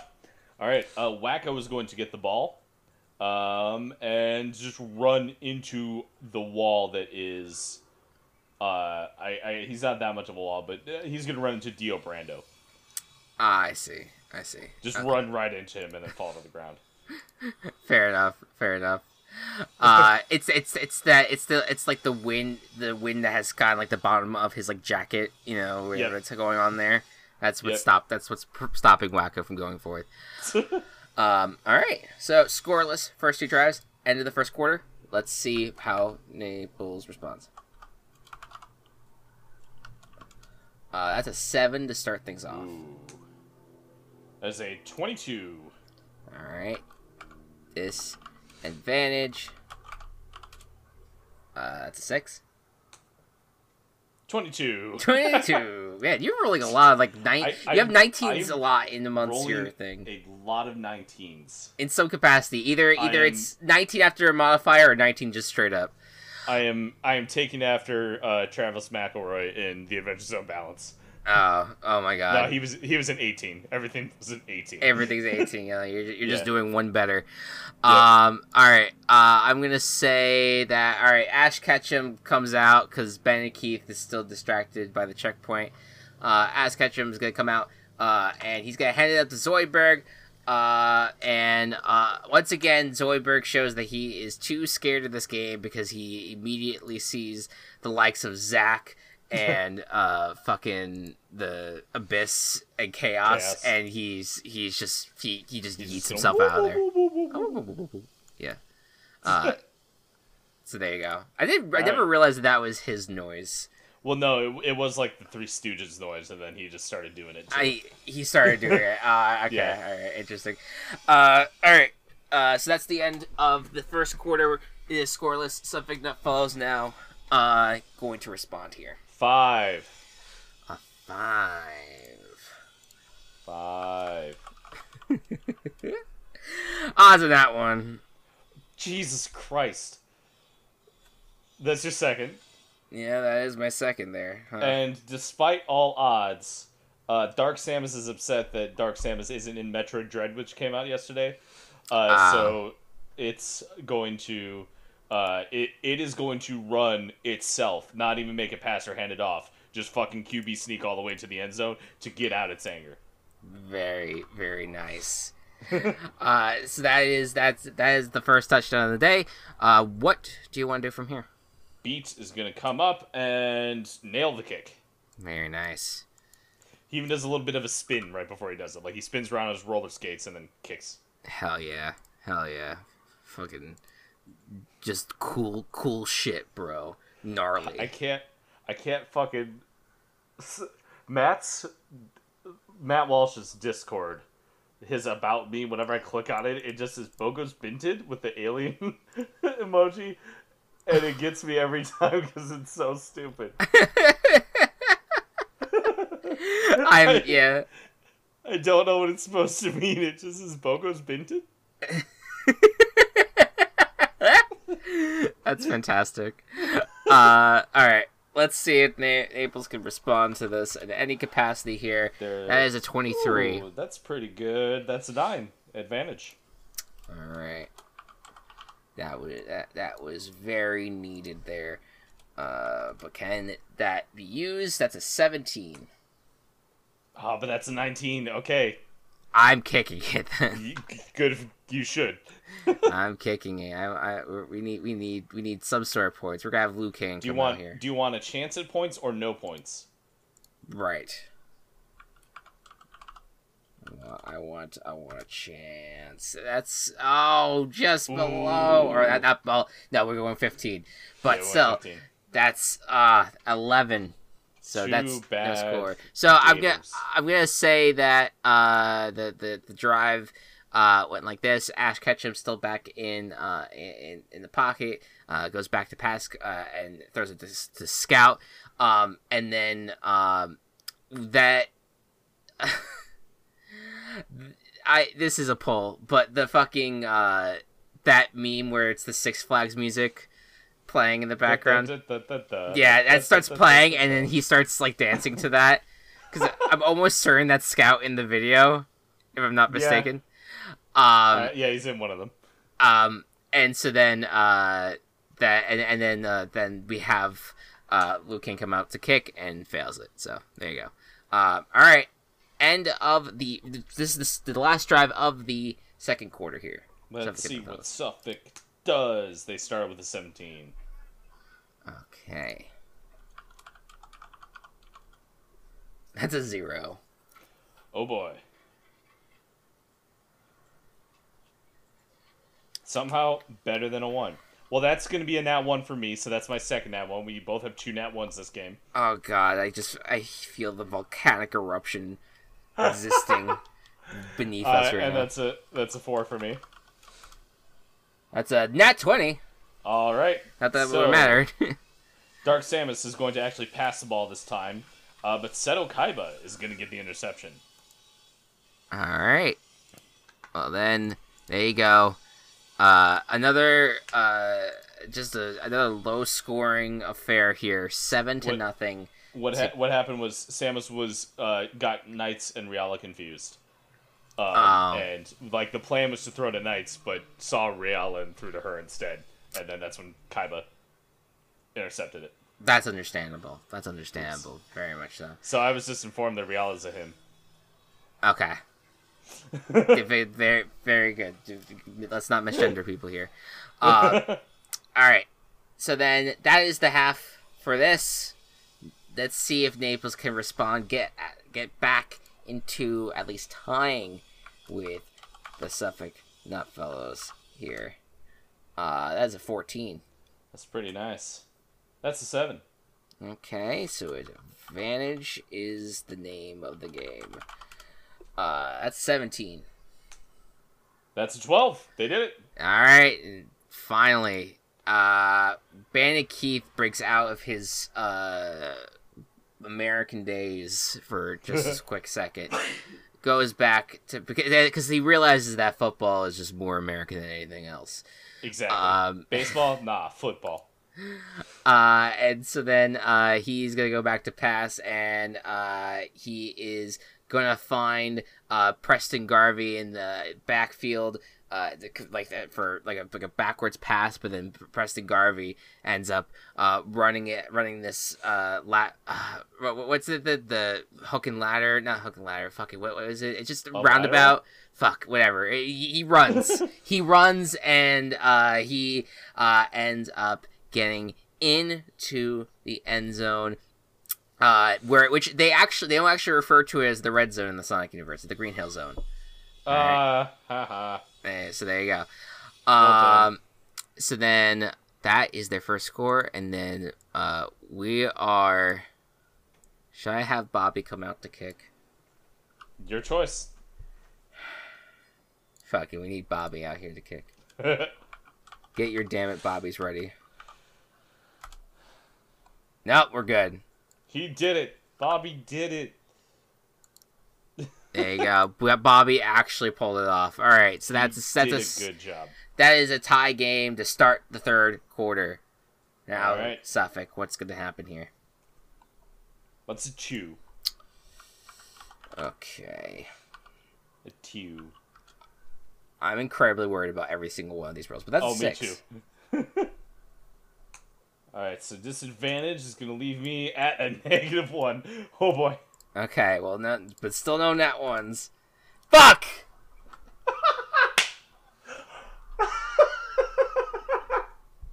All right. Uh, Wacko is going to get the ball, um, and just run into the wall that is. Uh, I, I he's not that much of a wall, but uh, he's gonna run into Dio Brando. ah, I see. I see. Just Okay. run right into him and then fall to the ground. Fair enough. Fair enough. Uh, it's it's it's that it's the it's like the wind the wind that has gotten like the bottom of his like jacket, you know, where Yep. it's going on there. That's what Yep. stopped. That's what's pr- stopping Wacko from going forward. Um, all right. So scoreless first two drives. End of the first quarter. Let's see how Naples responds. Uh, that's a seven to start things off. Ooh. That's a twenty-two. All right. This advantage. Uh, that's a six. 22. 22. Man, you're rolling a lot of like nine. I- I- you have 19s I'm a lot in the your thing. a lot of 19s. In some capacity, either either am- it's 19 after a modifier or 19 just straight up. I am I am taking after uh, Travis McElroy in the Adventure Zone Balance. Oh, oh my god. No, he was he was an 18. Everything was an 18. Everything's 18. Yeah, you're you're just Yeah. doing one better. Um. All right. Uh, I'm gonna say that. All right. Ash Ketchum comes out because Bandit Keith is still distracted by the checkpoint. Uh, Ash Ketchum is gonna come out. Uh, and he's gonna hand it up to Zoidberg. Uh, and uh, once again, Zoidberg shows that he is too scared of this game because he immediately sees the likes of Zack and uh fucking the abyss and chaos, Chaos. and he's he's just he he just He's yeets just himself out of there. Yeah. Uh, so there you go. I didn't. I never realized that, that was his noise. Well, no, it, it was like the Three Stooges noise, and then he just started doing it. Too. I he started doing it. Uh, okay, Yeah. all right, interesting. Uh, all right. Uh, so that's the end of the first quarter. It is scoreless. Something that follows now. Uh, going to respond here. Five, A five. five. Odds on that one. Jesus Christ. That's your second. Yeah, that is my second there. Huh. And despite all odds, uh, Dark Samus is upset that Dark Samus isn't in Metroid Dread, which came out yesterday. Uh, Ah. So it's going to, uh, it it is going to run itself, not even make it pass or hand it off. Just fucking QB sneak all the way to the end zone to get out its anger. Very, very nice. uh, so that is that's that is the first touchdown of the day. Uh, what do you want to do from here? Beats is going to come up and nail the kick. Very nice. He even does a little bit of a spin right before he does it. Like he spins around on his roller skates and then kicks. Hell yeah. Hell yeah. Fucking just cool cool shit, bro. Gnarly. I can't. I can't fucking. Matt's Matt Walsh's Discord, his about me. Whenever I click on it, it just says Bogo's binted with the alien emoji, and it gets me every time because it's so stupid. I'm yeah. I don't know what it's supposed to mean. It just says Bogo's binted. That's fantastic. Uh all right. Let's see if Na- Naples can respond to this in any capacity here. There- That is a 23. Ooh, that's pretty good. That's a nine advantage. All right. That was that, that was very needed there. Uh, but can that be used? That's a 17. Oh, but that's a nineteen. Okay, I'm kicking it. Then. Good. You should. I'm kicking it. I, I, we need we need we need some sort of points. We're gonna have Liu Kang Do you come want? here. Do you want a chance at points or no points? Right. I want I want a chance. That's oh just below or that, that well no we're going 15. But Yeah, still 115. that's uh 11. So Too that's no score. So I'm gonna I'm gonna say that uh the the, the drive uh went like this. Ash Ketchum still back in uh in in the pocket. Uh, goes back to pass uh, and throws it to, to scout. Um, and then um that I this is a pull, but the fucking uh that meme where it's the Six Flags music playing in the background. Yeah, that starts playing, and then he starts like dancing to that. Because I'm almost certain that's Scout in the video, if I'm not Yeah. mistaken. Uh, Um, yeah, he's in one of them. um, and so then uh, that, and, and then uh, then we have uh, Liu Kang come out to kick and fails it. So there you go. Uh, all right, end of the this is the, the last drive of the second quarter here. Let's Suffolk see what. Suffolk does. They start with a 17. Okay. That's a zero. Oh boy. Somehow better than a 1. Well, that's going to be a nat 1 for me, so that's my second nat 1. We both have two nat 1s this game. Oh god, I just I feel the volcanic eruption existing beneath Uh, us right and now. that's a that's a 4 for me. That's a nat twenty. All right. Not that it So- would matter. Dark Samus is going to actually pass the ball this time, uh, but Seto Kaiba is going to get the interception. All right. Well then, there you go. Uh, another uh, just a, another low scoring affair here. Seven to What- nothing. What ha- what happened was Samus was uh, got Knights and Riala confused, um, Oh. and like the plan was to throw to Knights, but saw Riala and threw to her instead, and then that's when Kaiba intercepted it. That's understandable. That's understandable. Very much so. So I was just informed that Riala's a him. Okay. very, very, very good. Let's not misgender people here. Uh, all right. So then that is the half for this. let's see if Naples can respond, get get back into at least tying with the Suffolk Nutfellows here. Uh, that's a 14. That's pretty nice. That's a seven. Okay, so advantage is the name of the game. Uh, that's 17. That's a twelve. They did it. All right, And finally, uh, Bandit Keith breaks out of his uh, American days for just a quick second. Goes back to because he realizes that football is just more American than anything else. Exactly. Um, Baseball, nah. Football. Uh, and so then uh, he's gonna go back to pass, and uh, he is gonna find uh, Preston Garvey in the backfield. Uh, like that for like a like a backwards pass, but then Preston Garvey ends up uh, running it, running this uh, lat. Uh, what's it the the hook and ladder? Not hook and ladder. Fucking what, was it? It's just roundabout. Fuck whatever. He, he runs. he runs, and uh, he uh, ends up getting into the end zone. Uh, where which they actually they don't actually refer to it as the red zone in the Sonic universe, the Green Hill zone. Uh, haha. Eh, so there you go. Well. Um, so then that is their first score, and then uh, we are. Should I have Bobby come out to kick? Your choice. Fuck it, we need Bobby out here to kick. Get your damn it Bobby's ready. Nope, we're good. he did it. Bobby did it. There you go. Bobby actually pulled it off. All right, so that's He that's a, a good job. that is a tie game to start the third quarter. Now, right. Suffolk, what's going to happen here? What's a chew? Okay, A two. I'm incredibly worried about every single one of these rolls, but that's Oh, a six. me too. All right, so disadvantage is gonna leave me at a negative one. Oh boy. Okay, well, no, but still no nat ones. Fuck.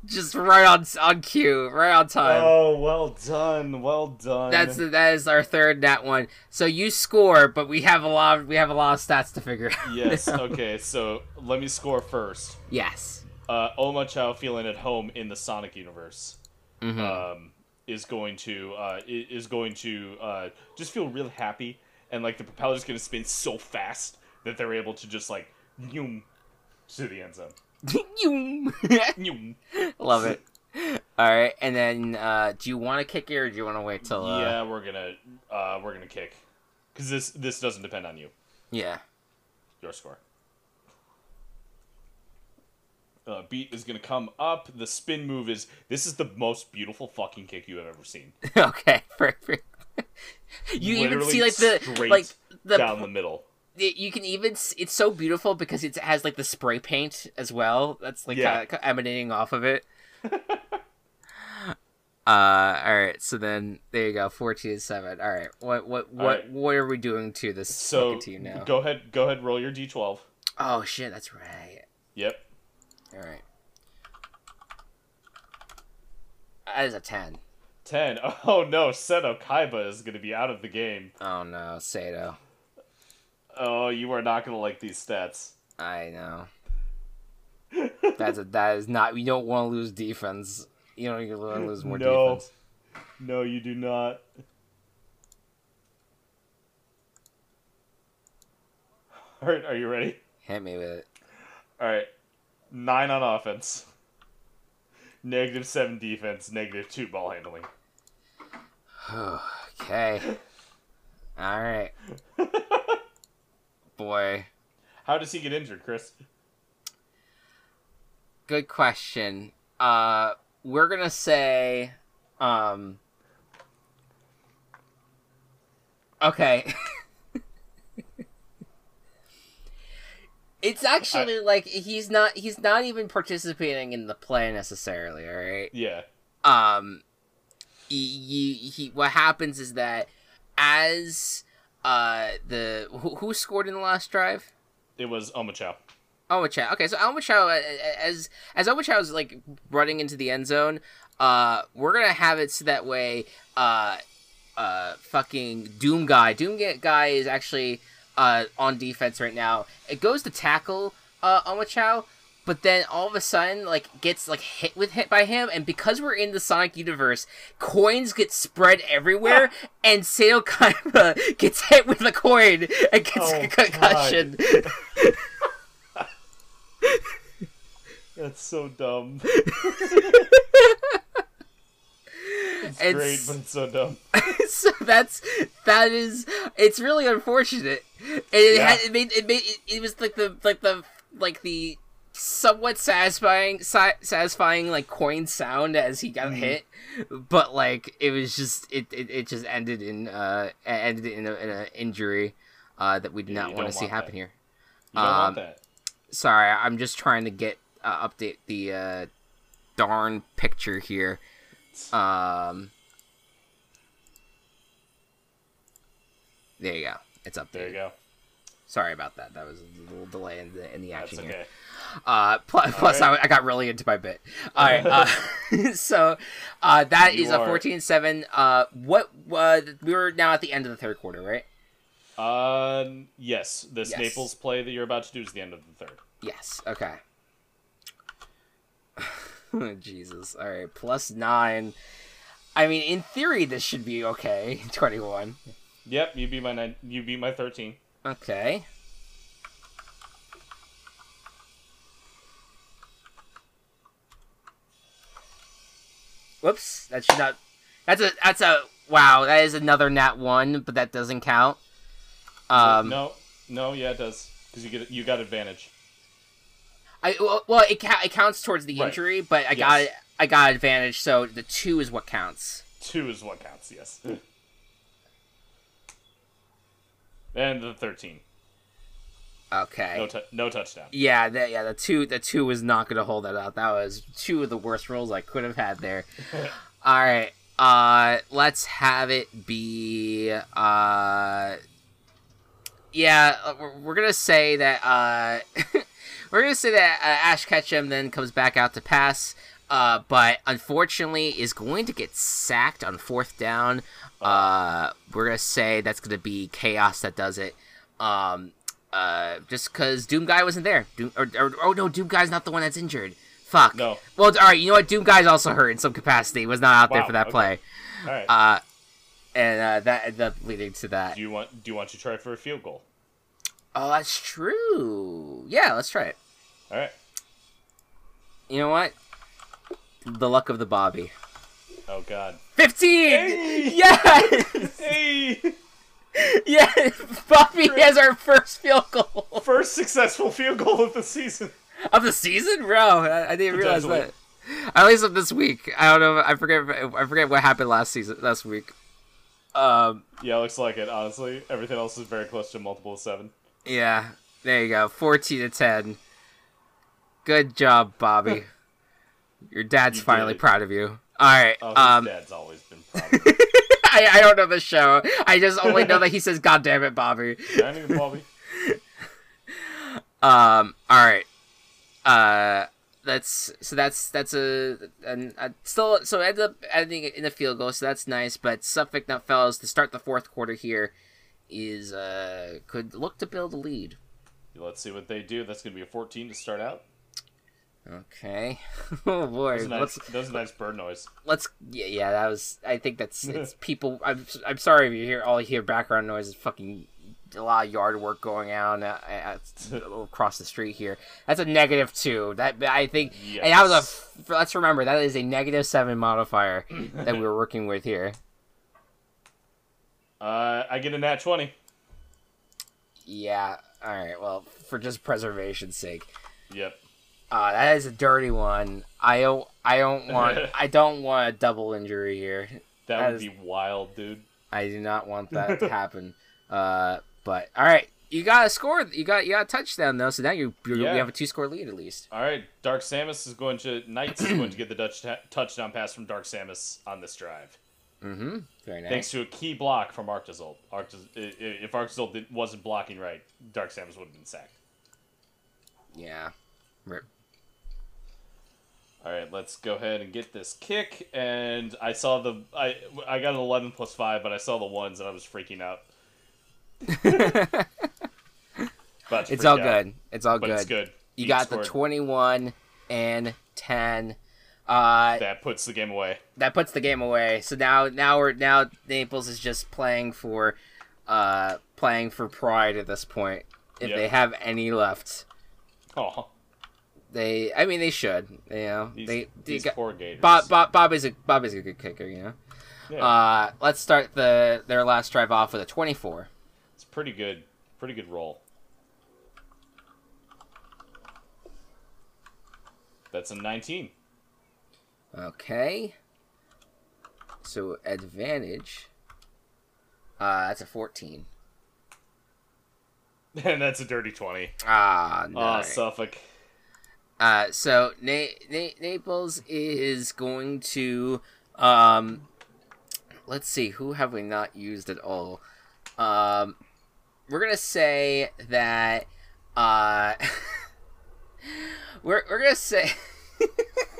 Just right on on cue, right on time. Oh, well done, well done. That's that is our third nat one. So you score, but we have a lot. Of, we have a lot of stats to figure out. yes. Okay, so let me score first. yes. Uh, Omochao feeling at home in the Sonic universe. Mhm. um, is going to uh, is going to uh, just feel real happy, and like the propeller's going to spin so fast that they're able to just like zoom to the end zone. Zoom. Love it. All right, and then uh, do you want to kick it or do you want to wait till? Uh, yeah, we're gonna uh, we're gonna kick because this this doesn't depend on you. Yeah. Your score. Uh, beat is gonna come up. The spin move is this is the most beautiful fucking kick you have ever seen. okay. Perfect. you even see like the like the down the middle. you can even it's so beautiful because it has like the spray paint as well that's like Yeah. kinda emanating off of it uh all right so then there you go 14 to 7 all right what what what right. what are we doing to this So team now go ahead, go ahead, roll your d12. oh shit that's right Yep. All right that is a 10 10. Oh no, Seto Kaiba is going to be out of the game. oh no Seto Oh, you are not going to like these stats. i know that's a that is not you don't want to lose defense you don't want to lose more No. defense No, you do not. Alright, are you ready? hit me with it Alright. 9 on offense. Negative 7 defense, negative 2 ball handling. okay. All right. Boy, How does he get injured, Chris? good question. Uh, we're gonna say, um. Okay. it's actually like he's not he's not even participating in the play necessarily. All right. Yeah. um he, he, he what happens is that as uh the who, who scored in the last drive It was Omochao. Omochao. Okay, so Omochao, uh, as as Omochao is like running into the end zone, uh, we're gonna have it so that way, uh, uh, fucking Doom guy. Doom get guy is actually uh, on defense right now. It goes to tackle uh, Omochao, but then all of a sudden, like, gets like hit with hit by him, and because we're in the Sonic universe, coins get spread everywhere, and Seto Kaiba gets hit with a coin and gets Oh, a concussion. That's so dumb. It's It's- great, but it's so dumb. so that's that is it's really unfortunate. And it Yeah. had it made it made it, it was like the like the like the somewhat satisfying si- satisfying like coin sound as he got Mhm. hit, but like it was just it it, it just ended in uh ended in a, in a injury uh that we did Yeah, not want to see want happen that. here. You Um, that. Sorry, I'm just trying to get uh, update the uh darn picture here. Um There you go. It's up There you go. Sorry about that. That was a little delay in the in the action here. Uh, plus, plus right. I, I got really into my bit. All right. Uh, so uh, that You is a are- 14-7. Uh, what uh, we were now at the end of the third quarter, right? Um, yes, this Yes. Naples play that you're about to do is the end of the third. Yes. Okay. Jesus. All right. Plus nine. I mean, in theory, this should be okay. Twenty-one. Yep, you beat my nine, you beat my thirteen. Okay. Whoops, that should not. That's a that's a wow. That is another nat one, but that doesn't count. Um, no, no, yeah, it does because you get you got advantage. I well, well it ca- it counts towards the Right. injury, but I got Yes. it. I got advantage, so the two is what counts. Two is what counts. Yes. and the thirteen. Okay. No, tou no touchdown. Yeah, that yeah, the two the two was not gonna hold that out. That was two of the worst rolls I could have had there. All right, uh, let's have it be. Uh, yeah, uh, we're, we're gonna say that. Uh, we're gonna say that uh, Ash Ketchum then comes back out to pass. Uh, but unfortunately, is going to get sacked on fourth down. Uh, we're gonna say that's gonna be chaos that does it. Um, uh, just because Doom Guy wasn't there. Doom, or, or oh no, Doom Guy's not the one that's injured. Fuck. No. Well, all right. You know what? Doom Guy's also hurt in some capacity. Was not out there for that okay. play. All right. Uh, and uh, that ended up leading to that. do you want do you want to try for a field goal? Oh, that's true. Yeah, let's try it. All right. You know what? The luck of the Bobby. Oh God. Fifteen. Hey! Yes. Hey! yes. Bobby has our first field goal First successful field goal of the season. of the season, bro. I, I didn't realize that. At least of this week. I don't know. I forget. I forget what happened last season. Last week. Um. Yeah, looks like it. Honestly, everything else is very close to multiple of seven. Yeah. There you go. Fourteen to ten. Good job, Bobby. Your dad's You finally it. proud of you. All right. Oh, um. dad's always been proud. I, I don't know the show. I just only know that he says, "God damn it, Bobby." Shining and Bobby. Um. All right. Uh. That's so. That's that's a, and still so end up ending in a field goal. So that's nice. But Suffolk Nutfellows to start the fourth quarter here is uh could look to build a lead. Let's see what they do. That's going to be a 14 to start out. Okay. oh boy. That was a nice, that was a nice bird noise. let's yeah yeah that was I think that's it's people. I'm I'm sorry if you hear all you hear background noise is fucking a lot of yard work going on uh, at, across the street here. That's a negative two. That I think, and that was a. Let's remember that is a negative seven modifier that we were working with here. Uh, I get a nat 20. Yeah. All right. Well, for just preservation's sake, Yep. uh, that is a dirty one. I don't. I don't want. I don't want a double injury here. That That would is- be wild, dude. I do not want that to happen. Uh, but all right, you got a score. You got you got a touchdown though. So now you you Yeah. have a two score lead at least. All right, Dark Samus is going to Knights is going to get the Dutch ta- touchdown pass from Dark Samus on this drive, Mm-hmm. Very nice. thanks to a key block from Arctozolt. Arctiz- i- i- if Arctozolt did- wasn't blocking right, Dark Samus would have been sacked. Yeah. Rip. All right, let's go ahead and get this kick. And I saw the I I got an eleven plus five, but I saw the ones and I was freaking out. It's all out, good. It's all But good. it's good. You got the 21 and 10. Uh, That puts the game away. that puts the game away. So now, now we're now Naples is just playing for, uh, playing for pride at this point. If Yep. they have any left, Oh, they. I mean, they should. You know, these, they. they these got, poor Gators. Bob, Bob, Bob is a Bob is a good kicker. You know. Yeah, Uh, let's start the their last drive off with a 24. it's pretty good. Pretty good roll. That's a 19. Okay. So advantage. Uh, that's a 14. And that's a dirty 20. Ah, no. Ah, Suffolk. Uh, so Na- Na- Naples is going to um, let's see, who have we not used at all? Um, we're gonna say that uh, we're we're gonna say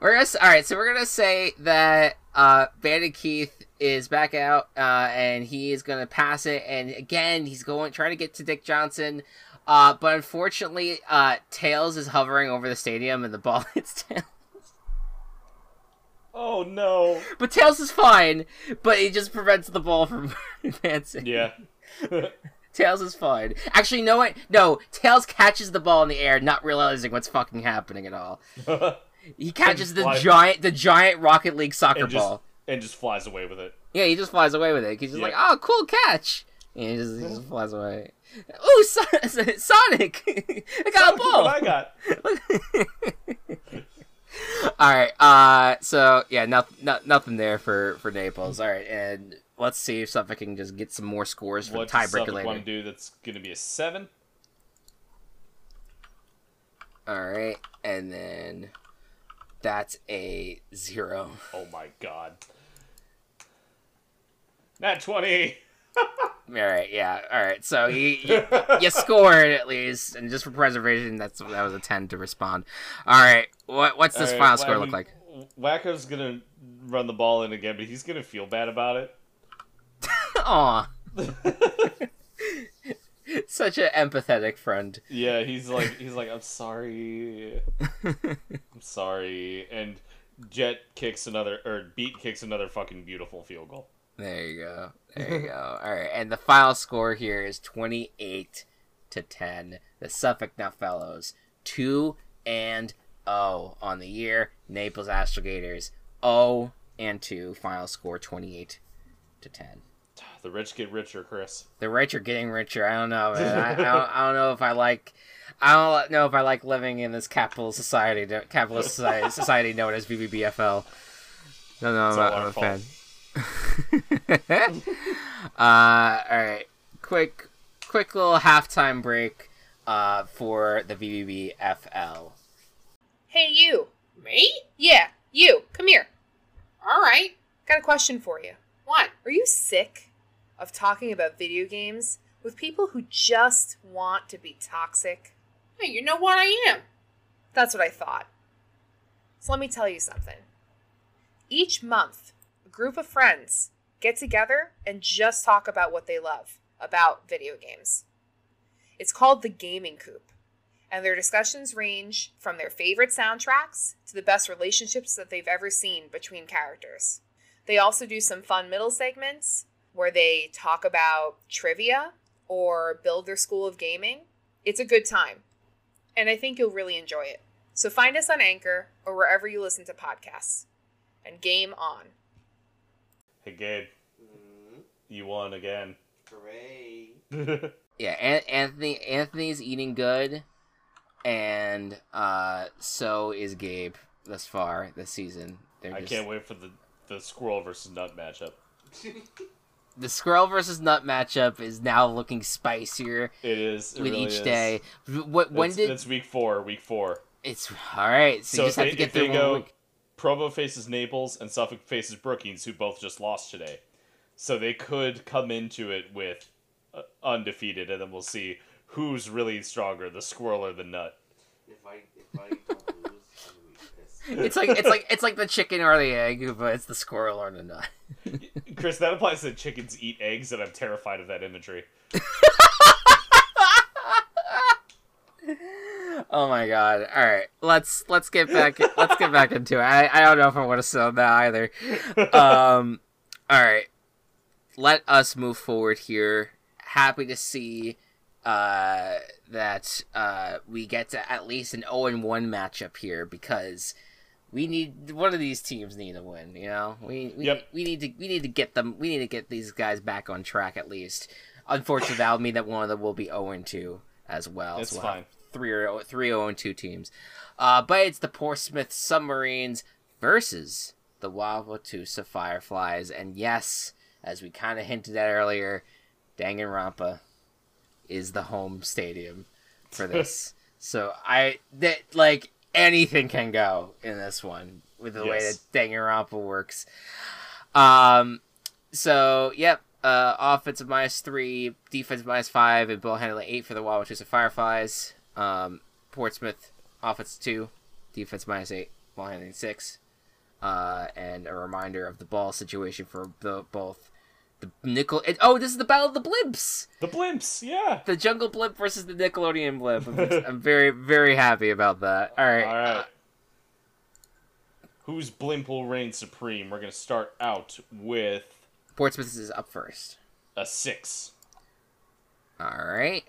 we're gonna all right. So we're gonna say that uh, Bandit Keith is back out, uh, and he is gonna pass it, and again he's going trying to get to Dick Johnson. Uh, but unfortunately, uh, Tails is hovering over the stadium and the ball hits Tails. Oh, no. But Tails is fine, but he just prevents the ball from advancing. Yeah. Tails is fine. Actually, no, what? No, Tails catches the ball in the air, not realizing what's fucking happening at all. He catches the fly- giant, the giant Rocket League soccer and just, ball. and just flies away with it. Yeah, he just flies away with it. He's just Yeah. like, "Oh, cool catch!" And he just, he just flies away. Ooh, Son- Sonic! I got a ball. What I got. All right. Uh. So yeah, nothing, no, nothing there for for Naples. All right, and let's see if Suffolk can just get some more scores for What the tiebreaker later. want to do that's going to be a 7? All right, and then that's a zero. Oh, my God. Nat 20. All right. Yeah. All right. So you you, you scored at least, and just for preservation, that's that was a ten to respond. All right. What what's this All final score I look like? Wacko's going to run the ball in again, but he's going to feel bad about it. Aw. Such an empathetic friend. Yeah, he's like he's like I'm sorry. I'm sorry. And Jet kicks another or Beat kicks another fucking beautiful field goal. There you go. There you go. All right, and the final score here is twenty-eight to ten. The Suffolk Nutfellows two and zero on the year. Naples Astralgators zero oh and two. Final score twenty-eight to ten. The rich get richer, Chris. The rich are getting richer. I don't know, man. I, I, don't, I don't know if I like. I don't know if I like living in this capitalist society, capitalist society, society known as VBBFL. No, no, I'm, all a- I'm a fan. uh, all right, quick, quick little halftime break uh, for the VBBFL. Hey, you. Me? Yeah, you. Come here. All right. Got a question for you. What? Are you sick of talking about video games with people who just want to be toxic? Hey, you know what I am. That's what I thought. So let me tell you something. Each month, a group of friends get together and just talk about what they love about video games. It's called the Gaming Coop and their discussions range from their favorite soundtracks to the best relationships that they've ever seen between characters. They also do some fun middle segments where they talk about trivia or build their school of gaming. It's a good time, and I think you'll really enjoy it. So find us on Anchor or wherever you listen to podcasts, and game on. Hey Gabe, you won again. Hooray. Yeah, An- Anthony. Anthony's eating good, and uh, so is Gabe thus far this season. They're I just- can't wait for the the squirrel versus nut matchup. the squirrel versus nut matchup is now looking spicier It is it with really each is. day. What when It's, did it's week four? Week four. it's all right? So, So you just they, have to get through one go, week. Provo faces Naples and Suffolk faces Brookings, who both just lost today. So they could come into it with uh, undefeated, and then we'll see who's really stronger, the squirrel or the nut. if I if I don't lose, It's like it's like it's like the chicken or the egg, but it's the squirrel or the nut. Chris, that applies to chickens eat eggs, and I'm terrified of that imagery. Oh my god! All right, let's let's get back let's get back into it. I, I don't know if I want to sell that either. Um, all right, let us move forward here. Happy to see uh, that uh, we get to at least an 0 and 1 matchup here because we need one of these teams need a win. You know, we we, Yep. we need to we need to get them. We need to get these guys back on track at least. Unfortunately, that'll mean that one of them will be 0 2 as well. It's so we'll fine. Three or three 0 2 teams. Uh, but it's the Portsmouth Submarines versus the Wauwatosa Fireflies, and yes, as we kind of hinted at earlier, Danganronpa is the home stadium for this. so I that like anything can go in this one with the way that Yes. Danganronpa works. Um, so yep. Uh, offensive minus three, defense minus five, and ball handling eight for the Wauwatosa Fireflies. Um, Portsmouth offense two, defense minus eight, ball handling six. Uh, and a reminder of the ball situation for the both the nickel. And, oh, this is the battle of the blimps. The blimps, yeah. The jungle blimp versus the Nickelodeon blimp. I'm, very very happy about that. All right. All right. Whose blimp will reign supreme? We're gonna start out with Portsmouth is up first. a six. All right.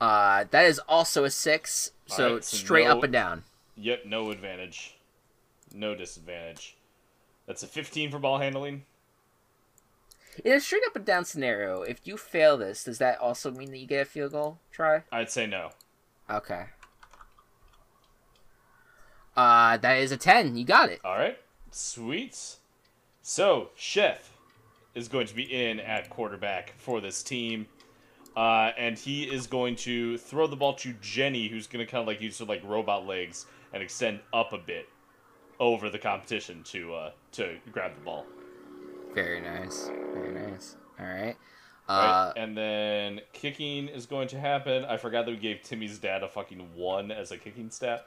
Uh, that is also a six. So Alright, so straight no- up and down. Yep, no advantage, no disadvantage. That's a 15 for ball handling. In a straight up and down scenario, if you fail this, does that also mean that you get a field goal try? I'd say no. Okay. Uh, that is a ten. You got it. All right, sweet. So Chef is going to be in at quarterback for this team, uh, and he is going to throw the ball to Jenny, who's going to kind of like use her like robot legs and extend up a bit over the competition to uh, to grab the ball. Very nice. Very nice. All right. Uh, Right? and then kicking is going to happen. I forgot that we gave Timmy's dad a fucking one as a kicking stat.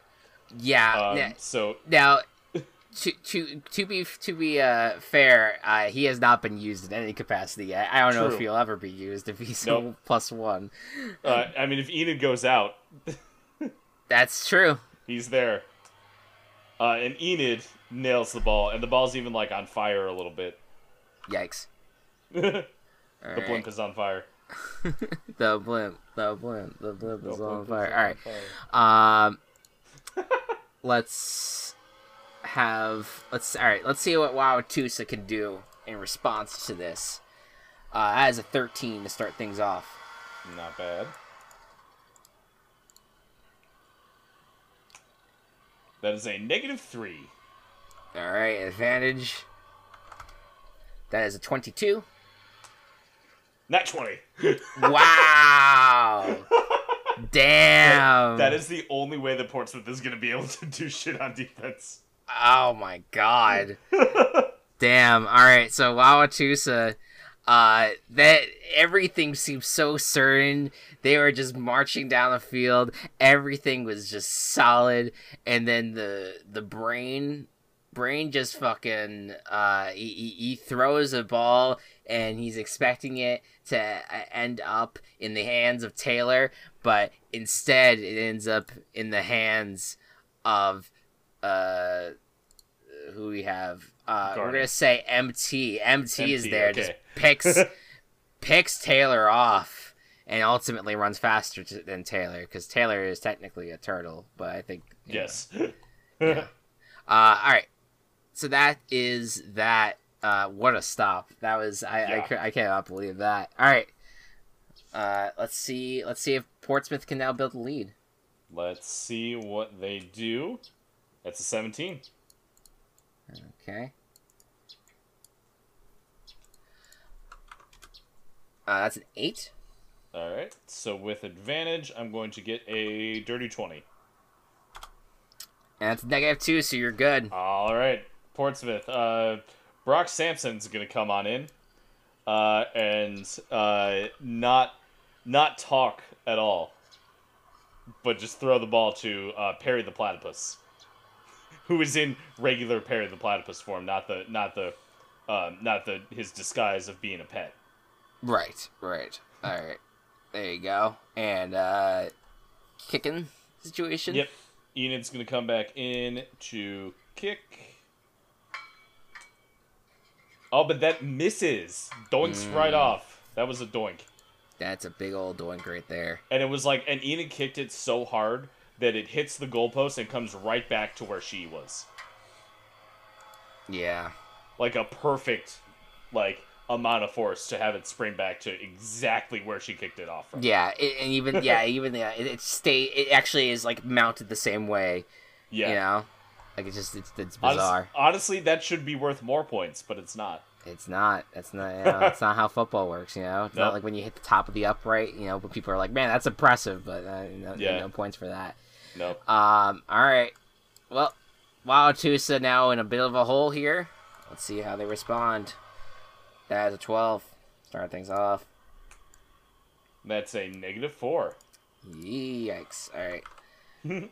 yeah. Um, yeah. so Now, to to to be to be uh, fair, uh, he has not been used in any capacity yet. I don't know if he'll ever be used if he's Nope. plus one. uh, I mean, if Enid goes out, That's true. he's there. Uh, and Enid nails the ball, and the ball's even like on fire a little bit. Yikes. the All blimp is on fire. The blimp. The blimp. The blimp The is blimp on is fire. on All right. fire. Um, let's have let's all right. Let's see what Wauwatosa can do in response to this. Uh, as a thirteen to start things off. Not bad. That is a negative three. All right, advantage. That is a twenty-two. Not 20. Wow! Damn! that is the only way that Portsmouth is going to be able to do shit on defense. Oh my god. Damn. All right. So Wauwatosa, uh, that everything seemed so certain. They were just marching down the field. Everything was just solid, and then the the brain, brain just fucking. Uh, he, he, throws a ball, and he's expecting it to uh, end up in the hands of Taylor, but instead it ends up in the hands of uh who we have uh we're gonna say mt mt, is there okay. just picks picks taylor off and ultimately runs faster to, than taylor because taylor is technically a turtle but i think know. Yes. Yeah. uh all right so that is that uh what a stop that was i I, Yeah. cou- I cannot believe that all right uh let's see let's see if portsmouth can now build a lead Let's see what they do. That's a 17. Okay. Uh, that's an eight. All right. So with advantage, I'm going to get a dirty 20. And that's negative two, so you're good. All right. Portsmouth. Uh, Brock Sampson's going to come on in uh, and uh, not not talk at all. but just throw the ball to uh, Perry the Platypus, who is in regular Perry the Platypus form, not the not the um, not the his disguise of being a pet. Right, right. All right. There you go. And uh kicking situation. Yep. Enid's gonna come back in to kick. Oh, but that misses. Doinks right off. That was a doink. That's a big old doink right there. And it was like, and Enid kicked it so hard that it hits the goalpost and comes right back to where she was. Yeah. Like a perfect, like, amount of force to have it spring back to exactly where she kicked it off from. Yeah, it, and even yeah, even yeah, it, it stay. It actually is like mounted the same way. Yeah. You know, like it's just it's, it's bizarre. honestly, that should be worth more points, but it's not. It's not. That's not. You know, that's not how football works. You know, it's Nope. not like when you hit the top of the upright. You know, but people are like, "Man, that's impressive," but uh, no, Yeah. no points for that. Nope. Um. All right. Well, Wauwatosa now in a bit of a hole here. Let's see how they respond. That is a twelve. Start things off. That's a negative four. Yikes! All right.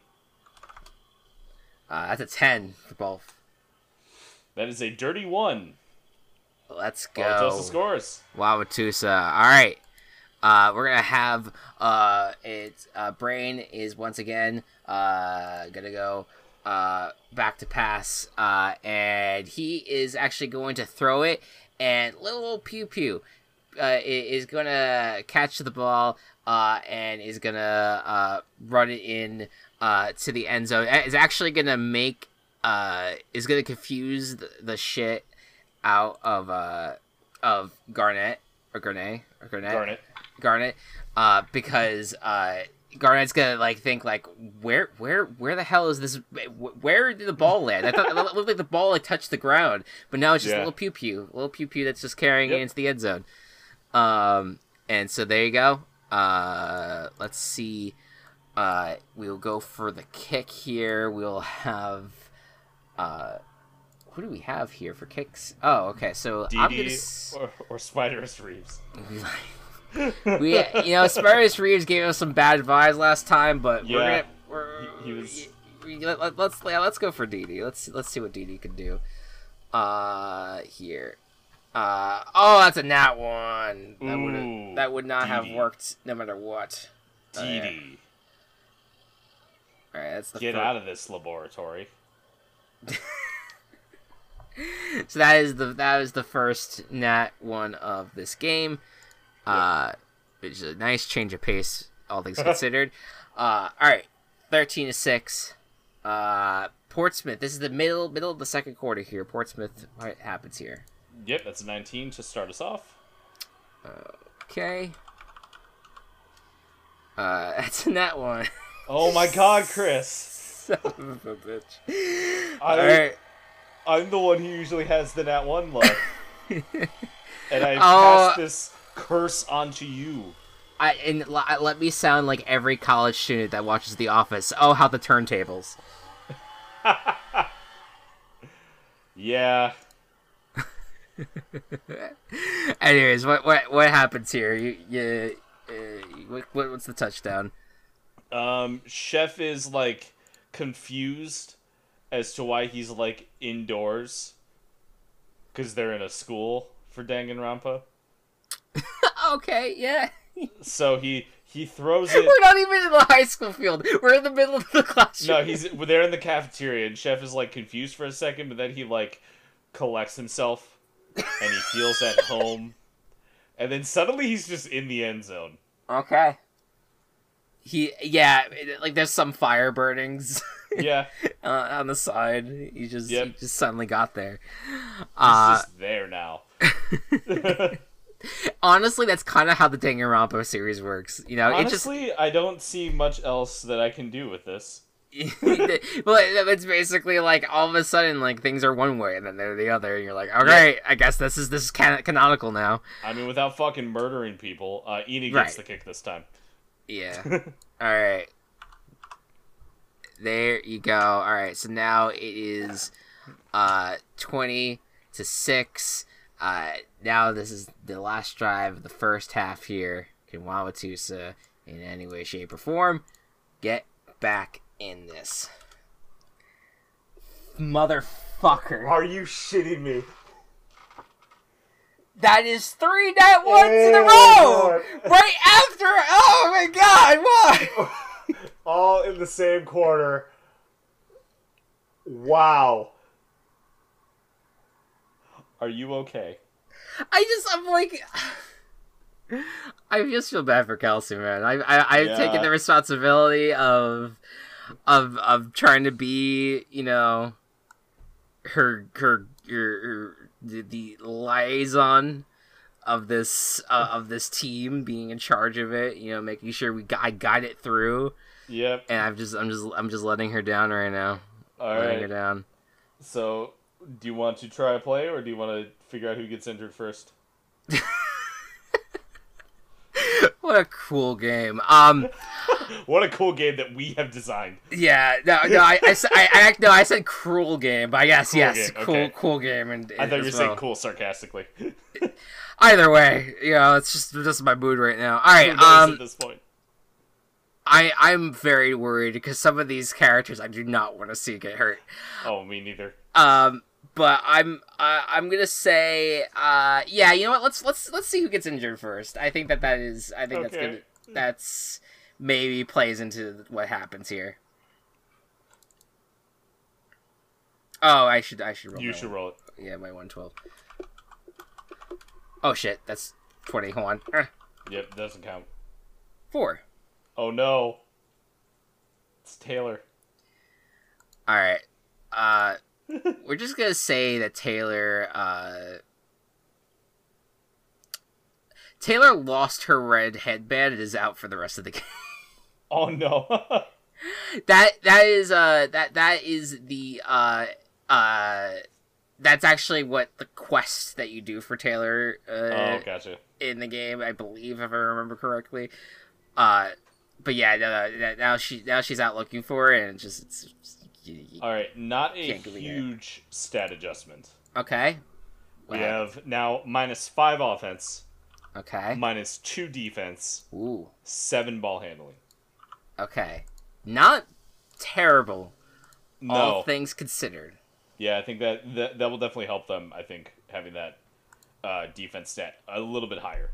uh, that's a ten for both. That is a dirty one. Let's go. Wauwatosa scores. Wauwatosa. All right. Uh, we're gonna have uh, it's uh, brain is once again uh gonna go uh back to pass uh and he is actually going to throw it and little pew pew uh is gonna catch the ball uh and is gonna uh run it in uh to the end zone is actually gonna make uh is gonna confuse the, the shit out of uh of Garnett or Garnet or Garnett Garnet. Garnet, uh, because uh, Garnet's gonna like think like where where where the hell is this? wh- Where did the ball land? I thought it looked like the ball like touched the ground, but now it's just a little pew pew, little pew pew that's just carrying Yep. it into the end zone. Um, and so there you go. Uh, let's see. Uh, we'll go for the kick here. We'll have. Uh, who do we have here for kicks? Oh, okay. So I'm gonna. S- or, or Spiders Reeves. we you know Spurious Reeves gave us some bad vibes last time, but we're gonna we're, He- he was- we- let, let, let's yeah, let's go for DD. Let's let's see what DD can do. Uh, here. Uh oh, that's a nat one. That would that would not have worked no matter what. Oh, yeah. DD. All right, that's the Get out of this laboratory. So that is the that is the first nat one of this game. Uh, which is a nice change of pace, all things considered. uh, all right, thirteen to six. Uh, Portsmouth. This is the middle middle of the second quarter here. Portsmouth. What happens here? Yep, that's a 19 to start us off. Okay. Uh, that's a nat one. Oh my god, Chris. Son of a bitch. I, All right. I'm the one who usually has the nat 1 luck. and I Oh. passed this curse onto you. I and l- let me sound like every college student that watches The Office. Oh, how the turntables. Yeah. Anyways, what what what happens here? You you uh, what, what what's the touchdown? Um, Chef is like confused as to why he's like indoors because they're in a school for Danganronpa. okay, yeah. So he he throws it. We're not even in the high school field. We're in the middle of the classroom. No, he's they're in the cafeteria, and Chef is like confused for a second, but then he like collects himself, and he feels at home, and then suddenly he's just in the end zone. okay. He yeah, like there's some fire burnings Yeah, uh, on the side. He just Yep. he just suddenly got there. he's Uh, just there now. Honestly, that's kind of how the Danganronpa series works. You know, it just Honestly, I don't see much else that I can do with this. well, it's basically like all of a sudden, like things are one way and then they're the other, and you're like, okay, I guess this is this is can- canonical now. I mean, without fucking murdering people, uh, Right. gets the kick this time. Yeah. all right. There you go. All right. So now it is uh 20 to 6. Uh now this is the last drive of the first half here. Can Wauwatosa in any way shape or form. Get back in this. Motherfucker. Are you shitting me? That is three nat ones in a Oh, row! God. Right after. Oh my god, why? All in the same quarter. Wow. Are you okay? I just, I'm like. I just feel bad for Kelsey, man. I, I, I've Yeah. taken the responsibility of, of, of trying to be, you know, her, her, her, her the, the liaison of this, uh, of this team, being in charge of it. You know, making sure we, I guide it through, Yep. and I'm just, I'm just, I'm just letting her down right now. All letting her down. So, do you want to try a play, or do you want to figure out who gets injured first? What a cool game. Um. What a cool game that we have designed. Yeah, no, no, I, I, I- I- no, I said cruel game, but yes, Cool yes, game, cool, okay. cool game, and I thought you were as saying well. cool sarcastically. Either way, you know, it's just just my mood right now. All right, um, at this point? I I'm very worried because some of these characters I do not want to see get hurt. Oh, me neither. Um, but I'm uh, I'm gonna say, uh, yeah, you know what? Let's let's let's see who gets injured first. I think that that is, I think that's Okay. good. That's maybe plays into what happens here. Oh, I should I should roll. You should one. roll it. Yeah, my 112. Oh shit, that's 20. Hold on. Uh, Yep, doesn't count. four. Oh no. It's Taylor. Alright. Uh, we're just gonna say that Taylor, uh. Taylor lost her red headband and is out for the rest of the game. Oh no. that that is uh that that is the uh uh that's actually what the quest that you do for Taylor uh, oh, gotcha. in the game, I believe, if I remember correctly. Uh, but yeah, no, no, now she now she's out looking for it, and just it's, you- All right, not a huge stat adjustment. okay. We Wow. have now minus five offense, okay. minus two defense, Ooh. seven ball handling. Okay. Not terrible, No, all things considered. yeah, I think that, that that will definitely help them. I think having that uh, defense stat a little bit higher.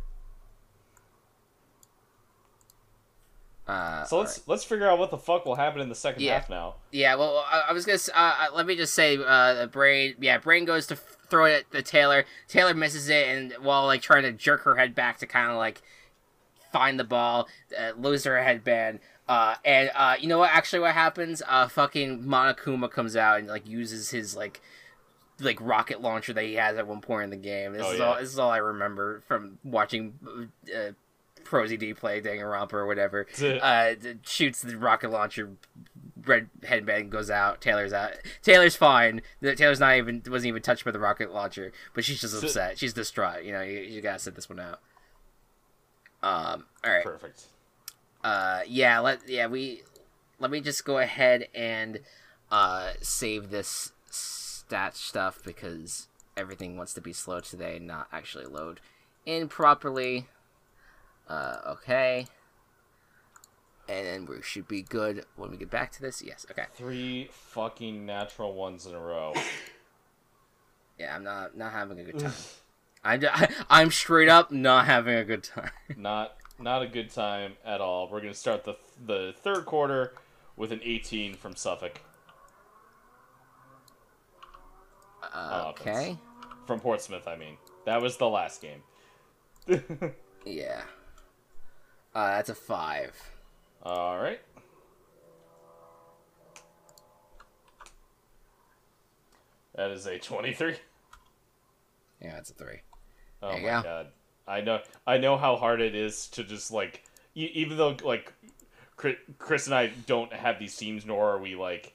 Uh, So let's let's figure out what the fuck will happen in the second Yeah. half now. Yeah, well, I, I was gonna. Uh, uh, let me just say, uh, Brain. Yeah, Brain goes to f- throw it at the Taylor. Taylor misses it, and while like trying to jerk her head back to kind of like find the ball, uh, lose her headband. Uh, and uh, you know what? Actually, what happens? Uh, fucking Monokuma comes out and like uses his like like rocket launcher that he has at one point in the game. This Oh, is yeah. all. This is all I remember from watching uh, ProZD play Danganronpa or romper or whatever uh, shoots the rocket launcher. Red headband goes out. Taylor's out. Taylor's fine. The- Taylor's not even wasn't even touched by the rocket launcher, but she's just upset. She's distraught. You know, you, you gotta sit this one out. Um. All right. Perfect. Uh. Yeah. Let. Yeah. We. Let me just go ahead and uh save this stat stuff because everything wants to be slow today and not actually load in properly. Uh. Okay. And then we should be good when we get back to this. Yes. Okay. Three fucking natural ones in a row. Yeah. I'm not not having a good time. I'm I'm straight up not having a good time. not not a good time at all. We're gonna start the the third quarter with an 18 from Suffolk Uh, okay. from Portsmouth. I mean, that was the last game. Yeah. Uh, that's a five. all right. That is a 23. Yeah, that's a three. Oh There my go. god. I know I know how hard it is to just like e- even though like Chris and I don't have these teams nor are we like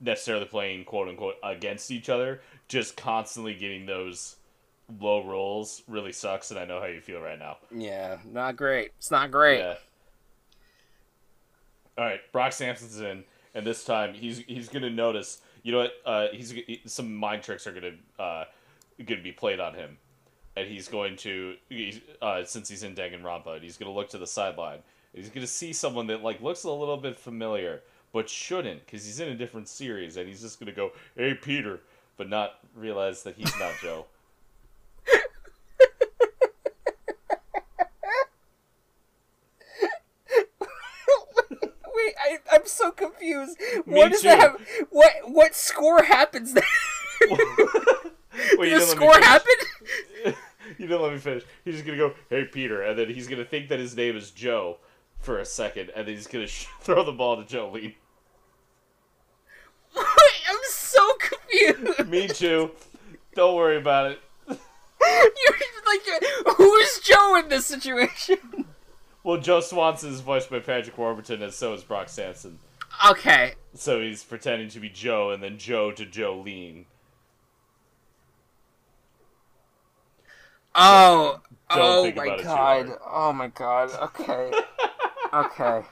necessarily playing quote unquote against each other, just constantly getting those low rolls really sucks and I know how you feel right now. Yeah, not great. It's not great. Yeah. All right, Brock Sampson's in, and this time he's he's gonna notice. You know what? Uh, he's he- some mind tricks are gonna uh, gonna be played on him, and he's going to he's, uh, since he's in Danganronpa, and he's gonna look to the sideline, He's gonna see someone that like looks a little bit familiar, but shouldn't, because he's in a different series, and he's just gonna go, "Hey, Peter," but not realize that he's not Joe. Wait, I, I'm so confused. Me what does too. that have? What what score happens there? Wait, Did the didn't let me score happen? you didn't let me finish. He's just gonna go, "Hey, Peter," and then he's gonna think that his name is Joe for a second, and then he's gonna sh- throw the ball to Jolene. I'm so confused. Me too. Don't worry about it. You're like, who is Joe in this situation? Well, Joe Swanson is voiced by Patrick Warburton, and so is Brock Sampson. Okay, So he's pretending to be Joe, and then Joe to Jolene. Oh, Don't oh think my about it too god. Oh my god. Okay. okay.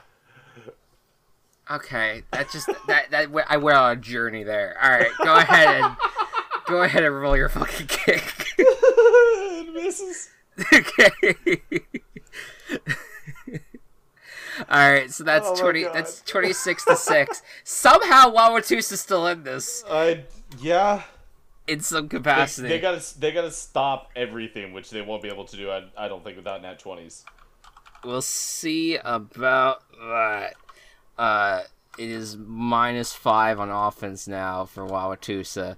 Okay. That just that that I went on a journey there. All right, go ahead and go ahead and roll your fucking kick. misses. okay. All right, so that's Oh twenty. God. That's twenty six to six. Somehow, Wawatus is still in this I yeah. in some They, capacity. they gotta they gotta stop everything, which they won't be able to do. I, I don't think without nat twenties. We'll see about that. Uh, it is minus five on offense now for Wauwatosa.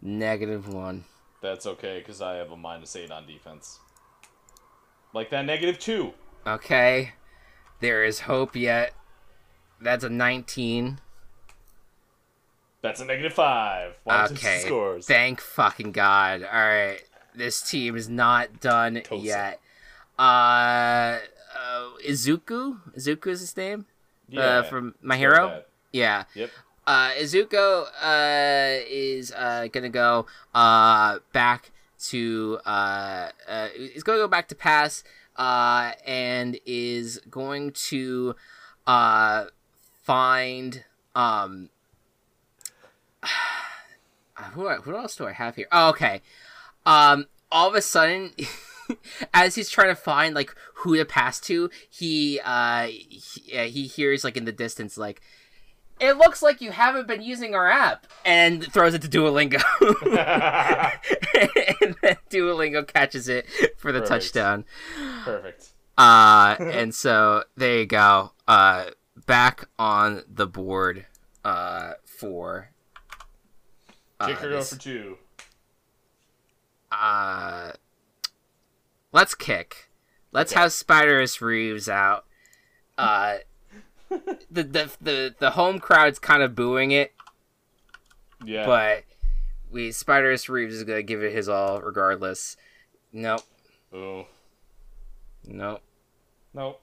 Negative one. That's okay because I have a minus eight on defense. Like that negative two. Okay. There is hope yet. That's a 19. That's a negative five. One, Okay. scores. Thank fucking God. Alright. This team is not done Tosa. yet. Uh, uh, Izuku? Izuku is his name? yeah. uh, from My Hero? Yeah. Yep. uh, Izuku uh, is uh, gonna go uh, back to uh, uh, is gonna go back to pass uh, and is going to uh, find um, who who else do I have here? Oh, okay. Um, all of a sudden. As he's trying to find like who to pass to, he uh he, uh, he hears like in the distance like it looks like you haven't been using our app and throws it to duolingo and then duolingo catches it for the Perfect. touchdown Perfect. uh and so there you go uh back on the board uh for uh, Kicker go this- for two. uh let's kick let's Okay. have spiderus reeves out uh the, the the the home crowd's kind of booing it Yeah. but we Spiderus Reeves is gonna give it his all regardless. Nope, Ooh. nope. Nope.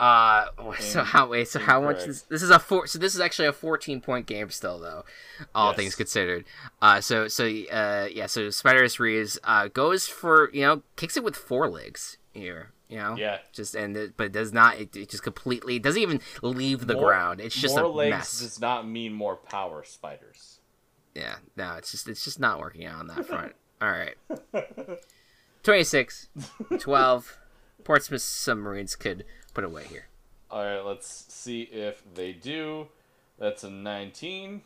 Uh, so how wait? So how much? incorrect. Is, this is a four. So this is actually a fourteen point game still, though. All Yes. things considered. Uh, so so uh, yeah. So Spiderus Reeves uh goes for you know kicks it with four legs here. You know. Yeah. Just and it, but it does not. It, it just completely it doesn't even leave the More- ground. It's just more a legs mess. does not mean more power, spiders. Yeah, no, it's just it's just not working out on that front. All right. 26, 12. Portsmouth Submarines could put away here. All right, let's see if they do. That's a 19.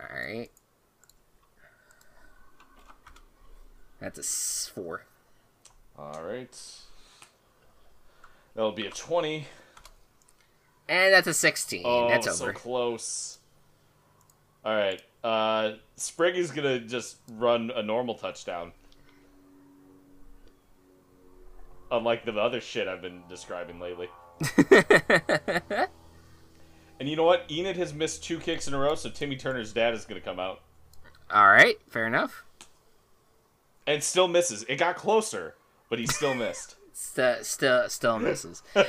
All right. That's a s- four. All right. That'll be a 20. And that's a 16. Oh, that's so close. All right. Uh, Sprig is gonna just run a normal touchdown. Unlike the other shit I've been describing lately. And you know what? Enid has missed two kicks in a row, so Timmy Turner's dad is gonna come out All right, fair enough. and still misses. It got closer, but he still missed. St- still still misses. All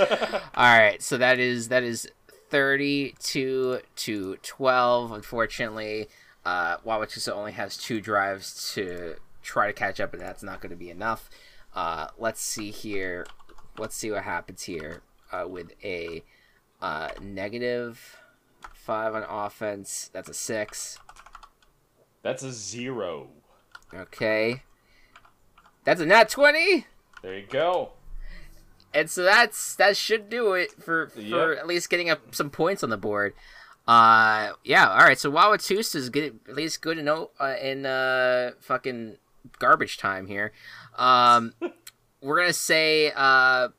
right, so that is that is 32 to 12. Unfortunately, uh, Wauwatosa only has two drives to try to catch up, and that's not going to be enough. Uh, let's see here. Let's see what happens here uh, with a uh, negative five on offense. That's a six. That's a zero. Okay. That's a nat 20. There you go. and so that's that should do it for for Yep. at least getting up some points on the board. Uh, yeah. All right. So Wauwatosa is good, at least good to know uh, in uh fucking garbage time here. Um, we're gonna say uh,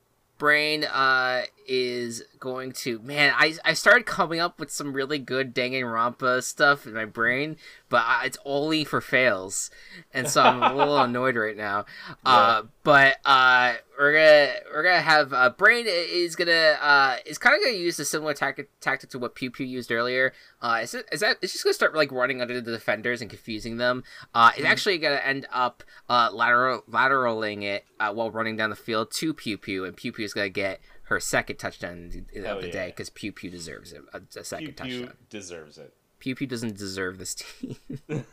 Brain uh is going to man. I I started coming up with some really good Danganronpa stuff in my brain, but I, it's only for fails, and so I'm a little annoyed right now. Uh, but uh, we're gonna we're gonna have uh, Brain is gonna uh is kind of gonna use a similar tactic tactic to what Pew Pew used earlier. Uh, is it is that it's just gonna start like running under the defenders and confusing them. Uh, it's actually gonna end up uh lateral lateraling it uh, while running down the field to Pew Pew, and Pew Pew is gonna get her second touchdown of Hell the yeah. day because Pew Pew deserves it, a, a second Pew touchdown. Pew deserves it. Pew Pew doesn't deserve this team.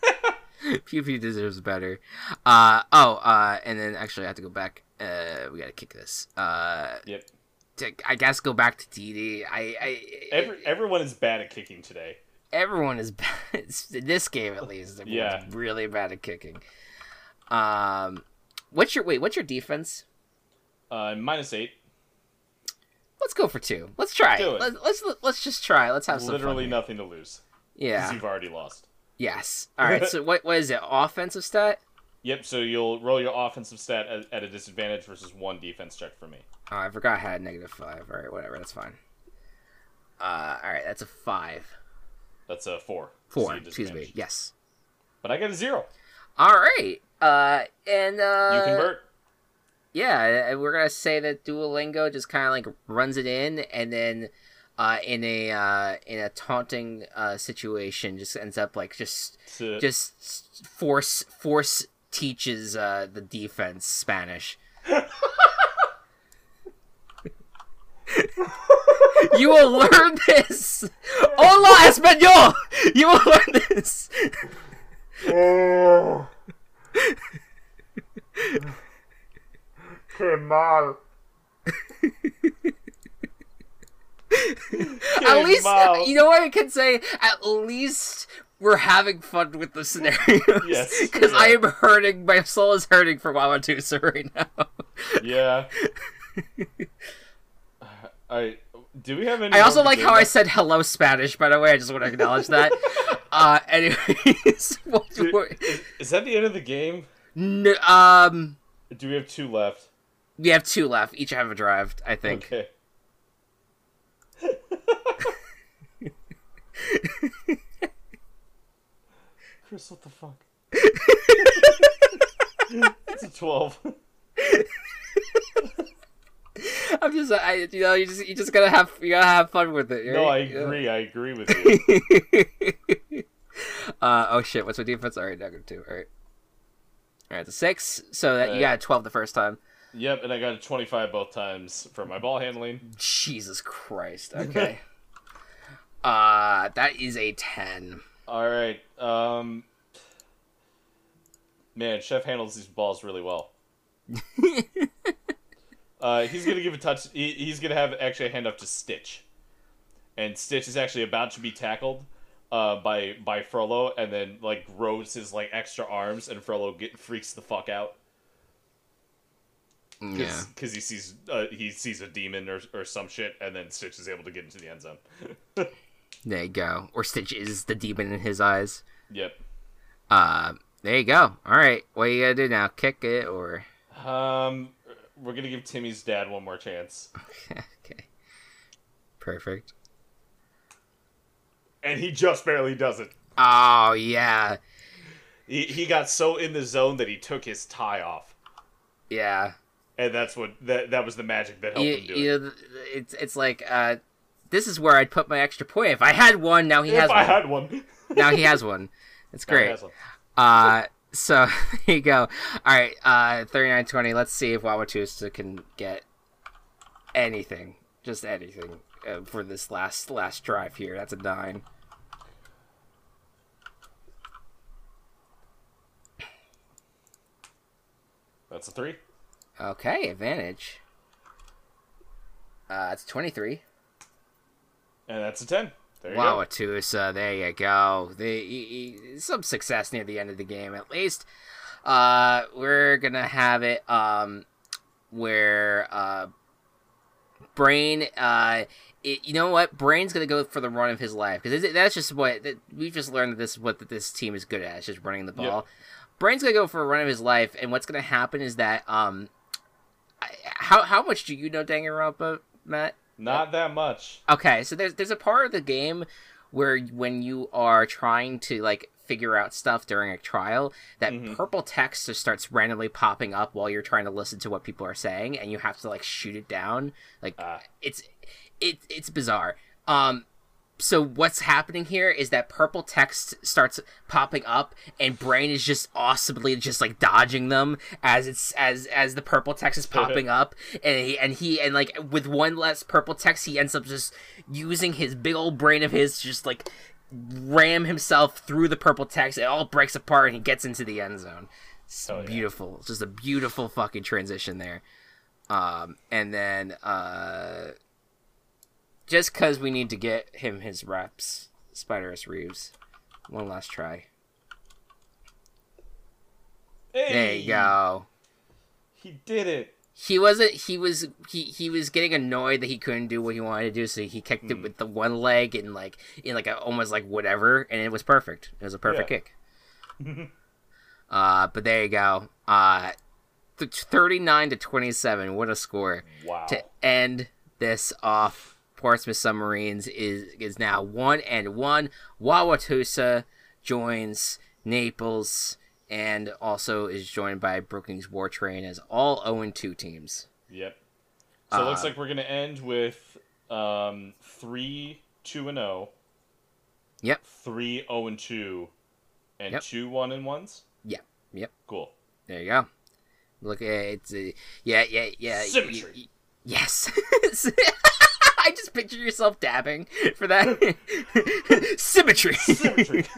Pew Pew deserves better. Uh oh, uh and then actually I have to go back. Uh we gotta kick this. Uh Yep. to, I guess go back to TD. I I Every, everyone is bad at kicking today. everyone is bad in this game at least. Yeah. really bad at kicking. Um what's your wait, what's your defense? Uh, minus eight. Let's go for two. Let's try Do it. it. Let's, let's let's just try. Let's have some Literally nothing to lose. Because Yeah. you've already lost. Yes. All right. So what what is it? Offensive stat? Yep, so you'll roll your offensive stat at, at a disadvantage versus one defense check for me. Oh, I forgot I had negative five. All right, whatever. That's fine. Uh, all right, that's a five. That's a four. Four. So excuse me. Yes. But I got a zero. All right. Uh, and uh, You convert. Yeah, and we're gonna say that Duolingo just kind of like runs it in, and then uh, in a uh, in a taunting uh, situation, just ends up like just To, just force force teaches uh, the defense Spanish. you will learn this. Hola, español. You will learn this. Oh. Qué mal. at least mal. you know what I can say. At least we're having fun with the scenarios. Yes, because I am hurting. My soul is hurting for Wauwatosa right now. Yeah. Alright. Do we have any I also like how I said hello Spanish. By the way, I just want to acknowledge that. uh, anyways, what? Do- what- is, is that the end of the game? n- um, Do we have two left? we have two left. Each have a drive. I think. Okay. Chris, what the fuck? it's a 12. I'm just, I, you know, you just, you just gotta have, you gotta have fun with it. No, I right? agree. I agree with you. uh, oh shit, what's my defense? Alright, negative two. Alright. Alright, the six. So that you got a 12 the first time. Yep, and I got a 25 both times for my ball handling. Jesus Christ. Okay. uh, that is a 10. All right. Um, man, Chef handles these balls really well. uh, he's gonna give a touch. He, he's gonna have actually a hand up to Stitch, and Stitch is actually about to be tackled uh, by by Frollo, and then like grows his like extra arms, and Frollo get freaks the fuck out Yeah. because he sees uh, he sees a demon or or some shit, and then Stitch is able to get into the end zone. There you go. Or Stitch is the demon in his eyes. yep. Uh, there you go. Alright, what you gotta do now? Kick it or. Um, we're gonna give Timmy's dad one more chance. okay. Perfect. and he just barely does it. Oh, yeah. He, he got so in the zone that he took his tie off, Yeah. and that's what that that was the magic that helped You, him do you it. know, it's, it's like, uh, this is where I'd put my extra point. If I had one, now he If has I one. had one, now he has one. It's he great. one. Uh, so there you go. All right, uh, thirty-nine twenty. Let's see if Wauwatosa can get anything, just anything, uh, for this last last drive here. That's a nine. That's a three, Okay, advantage. Uh, it's twenty-three. And that's a ten. There you go. Wauwatosa, there you go. The y- y- some success near the end of the game, at least. Uh, we're gonna have it um, where uh, Brain, uh, it, you know what? Brain's gonna go for the run of his life because that's just what that, we've just learned that this is what this team is good at. It's just running the ball. Yeah. Brain's gonna go for a run of his life, and what's gonna happen is that um, I- how how much do you know Danganronpa, Matt? Not that much. Okay, so there's there's a part of the game where when you are trying to like figure out stuff during a trial, that Mhm. purple text just starts randomly popping up while you're trying to listen to what people are saying, and you have to like shoot it down. Like Ah. it's it it's bizarre. Um, so what's happening here is that purple text starts popping up and brain is just awesomely just like dodging them as it's as as the purple text is popping up. And he and he and like with one less purple text he ends up just using his big old brain of his to just like ram himself through the purple text. It all breaks apart and he gets into the end zone. It's Oh, beautiful. It's just a beautiful fucking transition there. Um and then uh just because we need to get him his reps, Spider S. Reeves. One last try. Hey, There you go. He did it. He wasn't. He was. He he was getting annoyed that he couldn't do what he wanted to do, so he kicked Hmm. it with the one leg and like in like a almost like whatever, and it was perfect. It was a perfect Yeah. kick. uh, but there you go. Uh, th- thirty-nine to twenty-seven. What a score! Wow. to end this off, Portsmouth Submarines is is now one and one. Wauwatosa joins Naples and also is joined by Brookings War Train as all 0 and 2 teams. Yep. So it looks Uh, like we're gonna end with um three two and zero. Yep. Three zero and two, and Yep. two one and ones. Yep. Yep. Cool. There you go. Look, it's a, yeah, yeah, yeah. y- Symmetry. y- yes. I just picture yourself dabbing for that. Symmetry. Symmetry.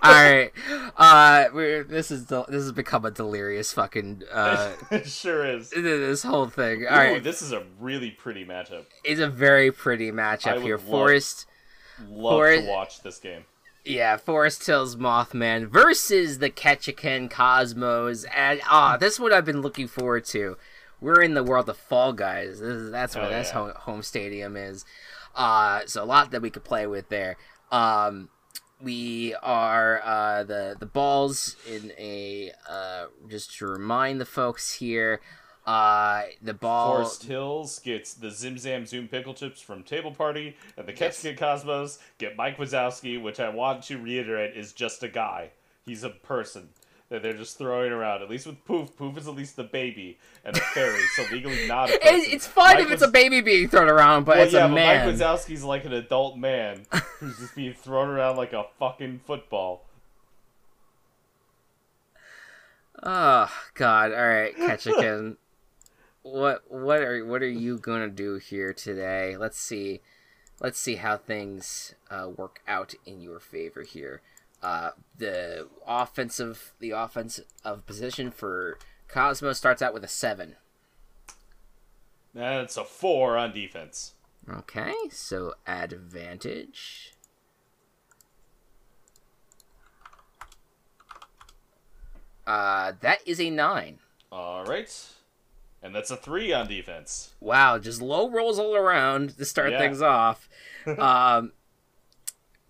All right. Uh, we're, this is del- this has become a delirious fucking uh it sure is. this whole thing. All Ooh, right, this is a really pretty matchup. it's a very pretty matchup here. love- Forest, Love Forrest- to watch this game. yeah, Forest Hills Mothmen versus the Ketchikan Cosmos, and ah, this is what I've been looking forward to. We're in the world of Fall Guys. This is, that's where this yeah. home, home stadium is. Uh, so a lot that we could play with there. Um, we are uh, the the balls in a uh, just to remind the folks here. Uh, the ball. Forest Hills gets the Zim Zam Zoom pickle chips from Table Party, and the Yes. Cosmos get Mike Wazowski, which I want to reiterate is just a guy. He's a person that they're just throwing around. At least with Poof, Poof is at least the baby and a fairy, so legally not a person. It's fun Mike if it's Waz- a baby being thrown around, but well, it's yeah, a but man. Mike Wazowski's like an adult man who's just being thrown around like a fucking football. Oh God! All right, Ketchikan. what what are what are you gonna do here today? Let's see. Let's see how things uh, work out in your favor here. Uh, the offensive the offense of position for Cosmo starts out with a seven. That's a four on defense. Okay, so advantage. Uh, that is a nine. All right, and that's a three on defense. Wow, just low rolls all around to start Yeah. things off. um,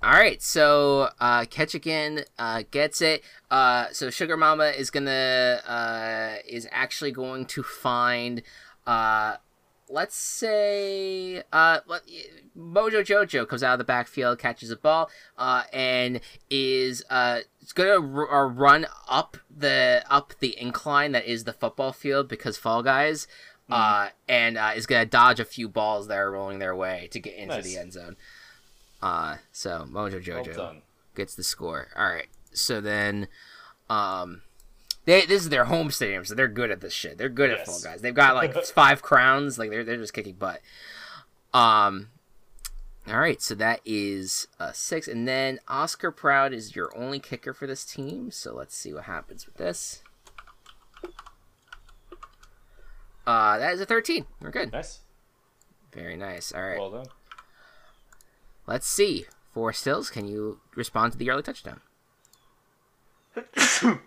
all right, so uh, Ketchikan uh, gets it. Uh, so Sugar Mama is gonna uh, is actually going to find. Uh, let's say uh, let, Mojo Jojo comes out of the backfield, catches a ball, uh, and is uh, it's gonna r- run up the up the incline that is the football field because Fall Guys uh, and uh, is going to dodge a few balls that are rolling their way to get into Nice. the end zone. Uh, so Mojo Jojo gets the score. All right. So then, um, they this is their home stadium, so they're good at this shit. They're good at Yes. Fall Guys. They've got like five crowns. Like they're they're just kicking butt. Um. All right, so that is uh, six, and then Oscar Proud is your only kicker for this team. So let's see what happens with this. Uh, that is a thirteen. We're good. Nice. Very nice. All right. Well done. Let's see. Forest Hills. Can you respond to the early touchdown?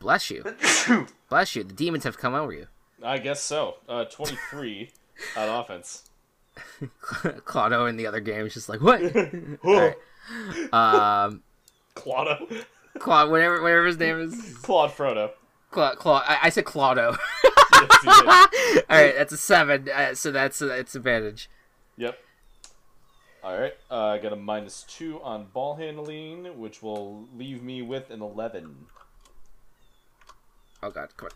Bless you. Bless you. The demons have come over you. I guess so. Uh, 23 on offense. Claudio in the other game is just like, what? Alright. Um, Claudio. Claude, whatever, whatever his name is. Claude Frollo. Claude, Claude. I, I said Claudio. Yes. All right, that's a seven. Uh, so that's uh, it's advantage. Yep. All right. Uh, I got a minus two on ball handling, which will leave me with an 11. Oh god, come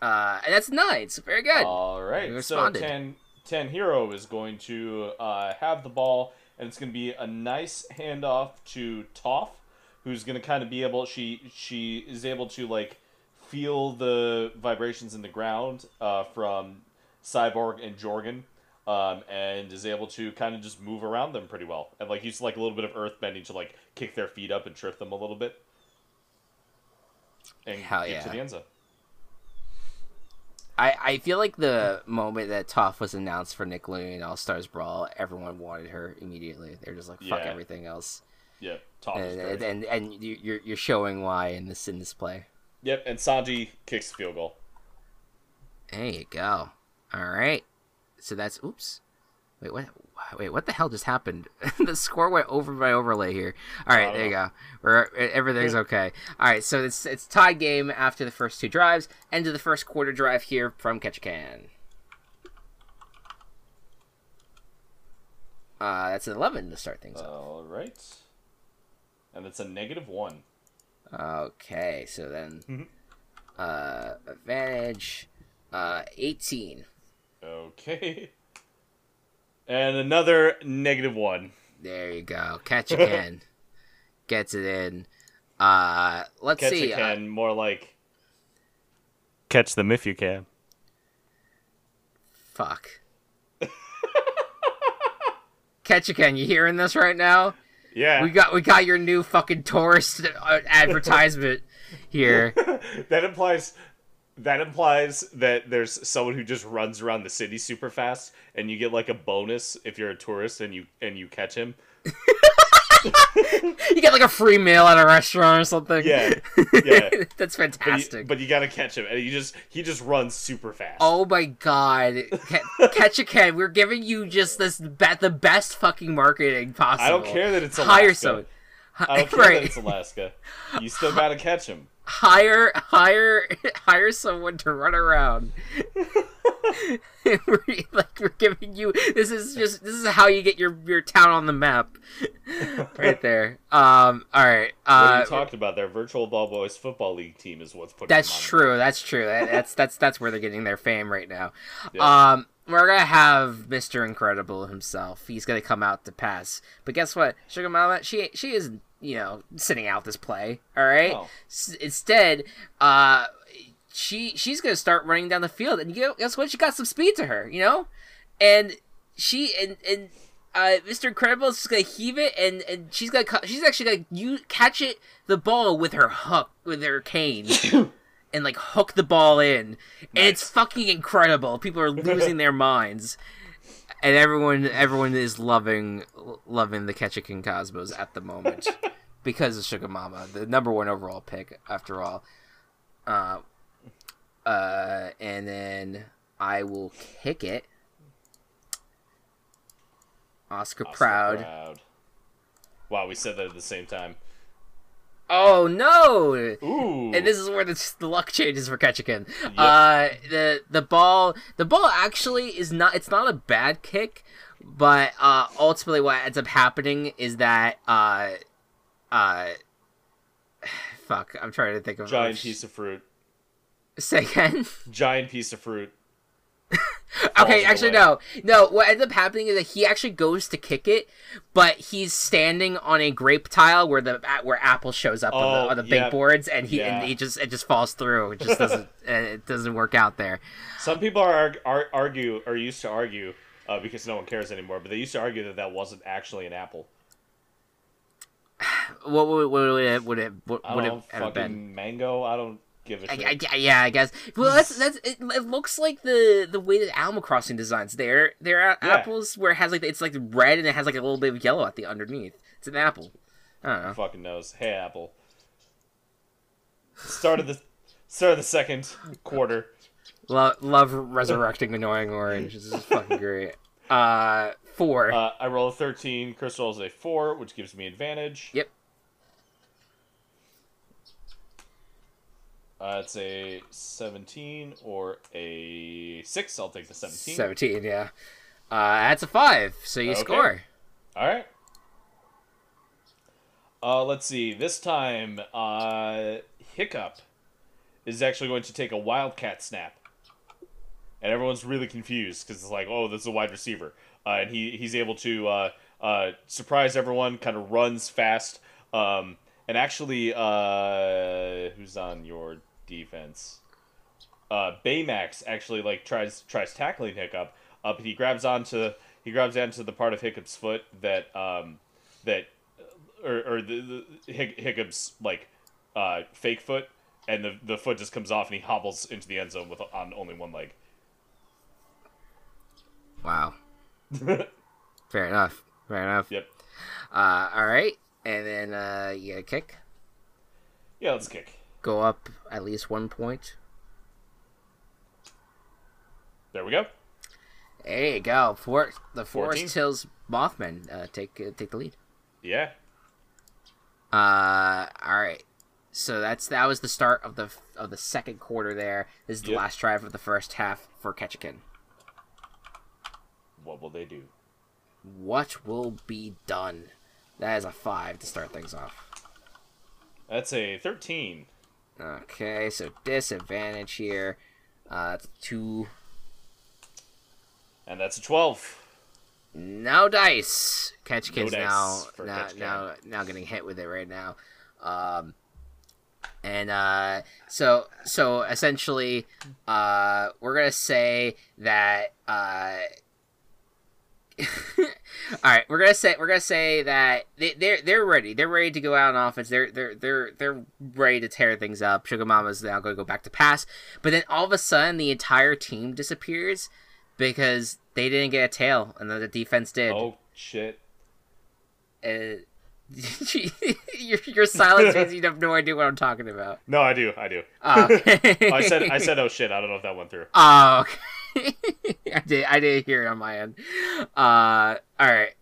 on. Uh, and that's nine. So very good. All right. So responded. 10, 10 Hero is going to uh, have the ball, and it's going to be a nice handoff to Toph, who's going to kind of be able. She she is able to like feel the vibrations in the ground uh, from Cyborg and Jorgen. Um, and is able to kind of just move around them pretty well, and like use like a little bit of earth bending to like kick their feet up and trip them a little bit, and Hell get yeah. to the end zone. I, I feel like the moment that Toph was announced for Nickelodeon All Stars Brawl, everyone wanted her immediately. They're just like fuck Yeah. everything else, Yeah, Toph is and great. and, and you- you're you're showing why in this in this play. Yep, and Sanji kicks the field goal. There you go. All right. So that's oops. Wait, what? Wait, what the hell just happened? the score went over my overlay here. All right, there you go. We're, everything's okay. All right, so it's it's tie game after the first two drives. End of the first quarter drive here from Ketchikan. Uh, that's an eleven to start things off. All right. And it's a negative one. Okay, so then, Mhm. uh, advantage, uh, eighteen. Okay. And another negative one. There you go. Catch again. Gets it in. Uh, let's Catch see. a uh, more like. Catch them if you can. fuck. Catch again. You hearing this right now? Yeah. We got we got your new fucking tourist uh, advertisement here. that implies. That implies that there's someone who just runs around the city super fast, and you get like a bonus if you're a tourist and you and you catch him. you get like a free meal at a restaurant or something. Yeah, yeah. That's But you, fantastic. but you gotta catch him, and he just he just runs super fast. Oh my god, Catch a Ken, we're giving you just this be- the best fucking marketing possible. I don't care that it's Hire Alaska. someone. I don't care right. that it's Alaska. You still gotta catch him. Hire hire hire someone to run around we're, like we're giving you this is just this is how you get your your town on the map right there um all right What uh you talked about their virtual ball boys football league team is what's putting. that's true that's true That- that's that's that's where they're getting their fame right now Yeah. um we're gonna have Mr. Incredible himself. He's gonna come out to pass. But guess what? Sugar Mama, she she isn't, you know, sitting out this play. All right. No. S- instead, uh, she she's gonna start running down the field, and you know, guess what? She got some speed to her, you know, and she and and uh, Mr. Incredible is just gonna heave it, and and she's gonna cu- she's actually gonna you catch it the ball with her hook with her cane. And like hook the ball in, and it's fucking incredible. People are losing their minds, and everyone everyone is loving loving the Ketchikan Cosmos at the moment because of Sugar Mama, the number one overall pick after all. Uh, uh, and then I will kick it. Oscar, Oscar Proud. Proud. Wow, we said that at the same time. Oh no! Ooh. And this is where the, the luck changes for Ketchikan. Uh, the the ball the ball actually is not it's not a bad kick, but uh, ultimately what ends up happening is that uh, uh, fuck I'm trying to think of giant piece of fruit. Say again. Giant piece of fruit. okay, actually no, no. What ends up happening is that he actually goes to kick it, but he's standing on a grape tile where the where Apple shows up on Oh, the, on the yeah. big boards, and he Yeah. and he just it just falls through. It just doesn't it doesn't work out there. Some people are, are argue or used to argue uh, because no one cares anymore, but they used to argue that that wasn't actually an apple. What would, what would it would it what would it have been? mango. I don't give a I, shit. I- yeah, I guess. Well, that's that's. It, it looks like the the way that Animal Crossing designs their their Yeah. apples, where it has like it's like red and it has like a little bit of yellow at the underneath. It's an apple. I don't know. Fucking knows? Hey, Apple. Started the Start of the second quarter. Lo- love resurrecting annoying orange. This is fucking great. Uh, four. Uh, I roll a 13. Chris rolls a 4, which gives me advantage. Yep. Uh, it's a 17 or a 6. I'll take the 17. Seventeen. Yeah. Uh, that's a five. So you Okay. score. All right. Uh, let's see. This time, uh, Hiccup is actually going to take a wildcat snap, and everyone's really confused because it's like, oh, this is a wide receiver, uh, and he he's able to uh, uh, surprise everyone. Kind of runs fast, um, and actually, uh, who's on your defense? Uh, Baymax actually like tries tries tackling Hiccup, uh, but he grabs onto he grabs onto the part of Hiccup's foot that um, that or, or the, the Hiccup's like uh, fake foot, and the the foot just comes off, and he hobbles into the end zone with on only one leg. Wow. Fair enough. Fair enough. Yep. Uh, all right. And then uh, you get a kick. Yeah, let's kick. Go up at least one point. There we go. There you go. For the 14. Forest Hills Mothmen uh, take uh, take the lead. Yeah. Uh, all right. So that's that was the start of the of the second quarter. There. This is the Yep. last drive of the first half for Ketchikan. What will they do? What will be done? That is a five to start things off. That's a thirteen. Okay, so disadvantage here. Uh, two. And that's a twelve. No dice. Catch No kids dice now now Catch now now getting hit with it right now. Um and uh so so essentially uh we're gonna say that uh all right we're gonna say we're gonna say that they, they're they're ready they're ready to go out on offense they're they're they're they're ready to tear things up sugar mama's now to go back to pass but then all of a sudden the entire team disappears because they didn't get a tail and then the defense did Oh shit. uh, your, your silence means you have no idea what I'm talking about. No, I do. I do. Oh, I said I said oh shit. I don't know if that went through. Oh, okay. I did. I did hear it on my end. Uh, all right.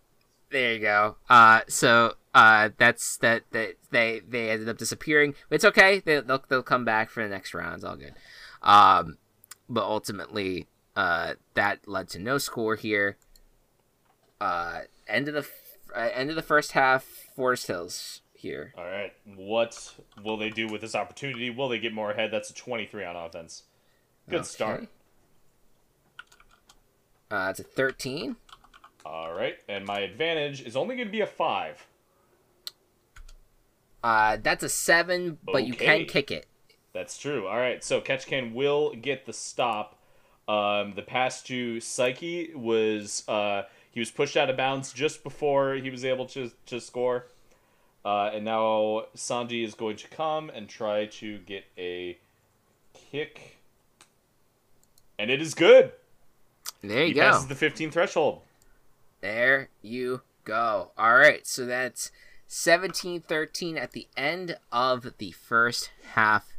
There you go. Uh, so uh, that's that. That they they ended up disappearing. It's okay. They, they'll they'll come back for the next round. It's all good. Um, but ultimately, uh, that led to no score here. Uh, end of the f- uh, end of the first half. Forest Hills here. All right. What will they do with this opportunity? Will they get more ahead? That's a twenty-three on offense. Good start. Okay. Uh, it's a thirteen. All right, and my advantage is only going to be a five. Uh, that's a seven, but you can kick it. That's true. All right, so Ketchikan will get the stop. Um, the pass to Saiki was uh, he was pushed out of bounds just before he was able to to score, uh, and now Sanji is going to come and try to get a kick, and it is good. There you He go. passes the 15 threshold. There you go. All right, so that's 17-13 at the end of the first half.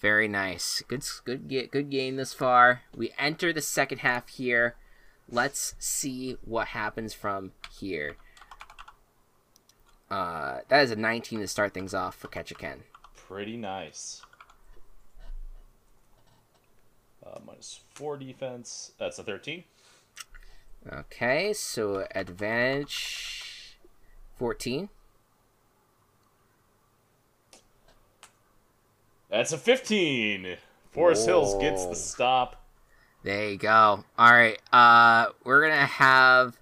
Very nice. Good good good game this far. We enter the second half here. Let's see what happens from here. Uh, that is a 19 to start things off for Ketchikan. Pretty nice. Uh, minus four defense. That's a 13. Okay, so advantage 14. That's a 15. Forest Hills gets the stop. There you go. All right. Uh, we're gonna have.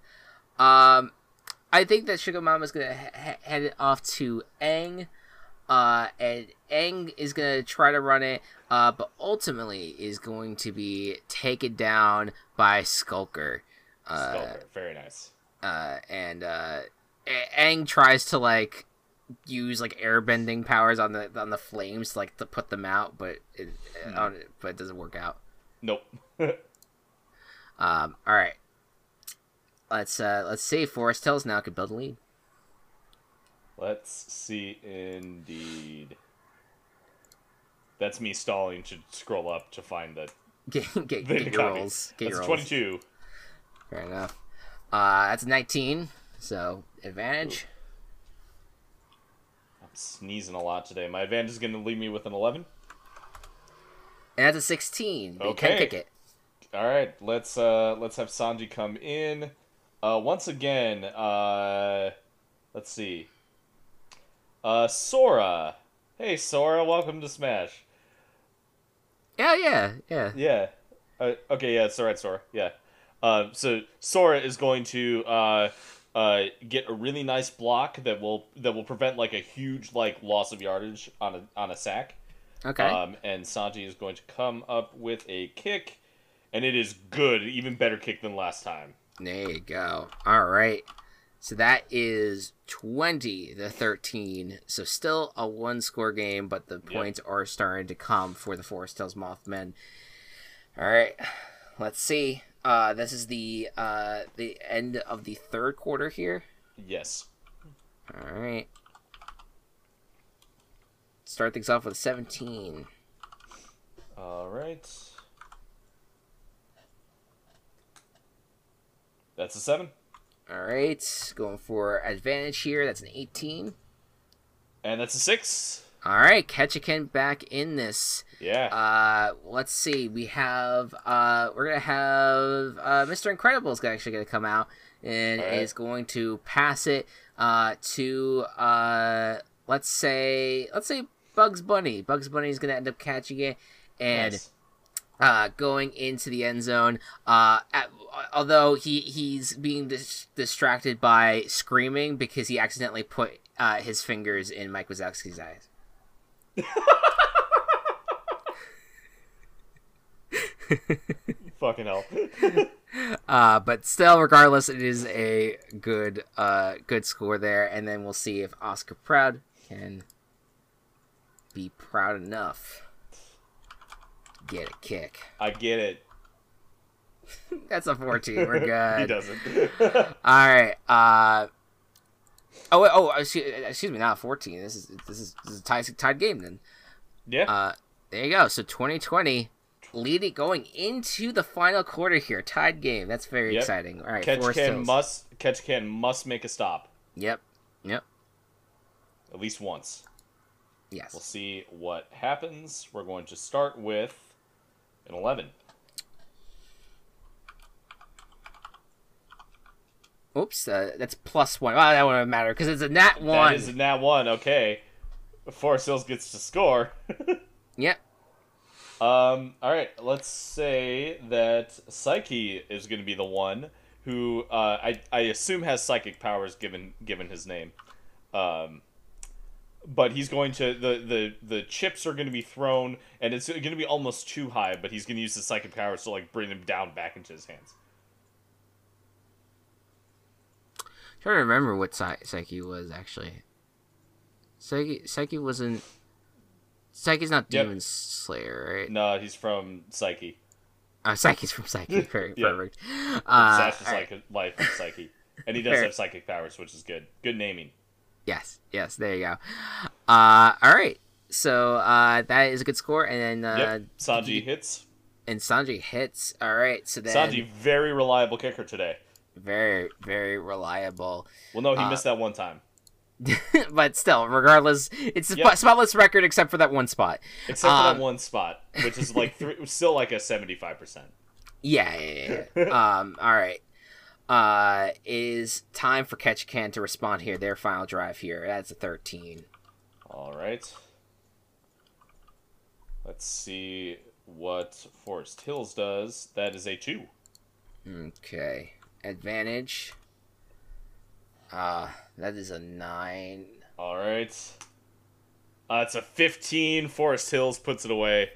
Um, I think that Sugar Mama's gonna he- head it off to Aang. Uh, and Aang is gonna try to run it. Uh, but ultimately is going to be taken down by Skulker. Uh, Skulker. Very nice. uh, and uh, A- Aang tries to like use like airbending powers on the on the flames to, like to put them out, but it, on, but it doesn't work out. Nope. Um, all right. Let's uh, let's see. Forest Hills now could build a lead. Let's see. Indeed. That's me stalling to scroll up to find the, Get, get, the get your copy. rolls. Get That's your rolls. 22. Fair enough. Uh, that's 19, so advantage. I'm sneezing a lot today. My advantage is going to leave me with an 11. And that's a 16. They Okay. can kick it. All right, let's uh let's have Sanji come in. Uh once again, uh let's see. Uh Sora. Hey Sora, welcome to Smash. Yeah, yeah, yeah. Yeah. Uh, okay, yeah, it's alright, Sora. Yeah. Uh, so Sora is going to uh, uh, get a really nice block that will that will prevent like a huge like loss of yardage on a on a sack. Okay. Um, and Sanji is going to come up with a kick, and it is good, even better kick than last time. there you go. All right. So that is 20 to 13. So still a one score game, but the points are starting to come for the Forest Hills Mothmen. All right. Let's see. Uh, this is the uh, the end of the third quarter here. Yes. All right. Start things off with 17. All right. That's a seven, All right. Going for advantage here. That's an 18. and that's a six. All right. Ketchikan back in this. Yeah. Uh, let's see. We have uh, we're gonna have uh, Mr. Incredible is actually gonna come out and right. is going to pass it uh to uh let's say let's say Bugs Bunny. Bugs Bunny is gonna end up catching it and Nice. Uh going into the end zone. Uh, at, although he he's being dis- distracted by screaming because he accidentally put uh his fingers in Mike Wazowski's eyes. Fucking hell. Uh, but still, regardless, it is a good, uh, good score there. And then we'll see if Oscar Proud can be proud enough get a kick. I get it. That's a fourteen. We're good. he doesn't. All right. Uh. Oh, oh, excuse, excuse me, not fourteen. This is this is this is a tied, tied game then. yeah. Uh, there you go. So 2020 leading going into the final quarter here, tied game. That's very Yep. exciting. All right, Catch can Hills. must Ketchikan must make a stop Yep. Yep. at least once. Yes. We'll see what happens. We're going to start with an eleven. Oops, uh, that's plus one. Well, that wouldn't matter because it's a nat one. That is a nat one. Okay. Forest Hills gets to score. Yep. Um, all right, let's say that Saiki is going to be the one who uh, I I assume has psychic powers given given his name. Um, but he's going to the the the chips are going to be thrown, and it's going to be almost too high. But he's going to use his psychic powers to like bring them down back into his hands. I'm trying to remember what Psy- Saiki was actually. Saiki, Saiki wasn't. Saiki's not Yep. Demon Slayer, right? No, he's from Saiki. Uh, Saiki's from Saiki. Very Yeah. perfect. Uh, right. like life of Saiki, and he does Fair. have psychic powers, which is good. Good naming. Yes, yes, there you go. Uh, all right. So uh, that is a good score, and then uh, yep, Sanji hits. and Sanji hits. All right, so then Sanji, very reliable kicker today. very, very reliable. Well, no, he Uh, missed that one time. but still, regardless, it's a Yep. spot- spotless record except for that one spot. Except for Um, that one spot, which is like three, still like a seventy-five percent. Yeah, yeah, yeah. yeah. um, all right. Uh, is time for Ketchikan to respond here. Their final drive here. That's a thirteen. All right. Let's see what Forest Hills does. That is a two. Okay, advantage. Uh, that is a nine. All right. Uh, it's a fifteen. Forest Hills puts it away.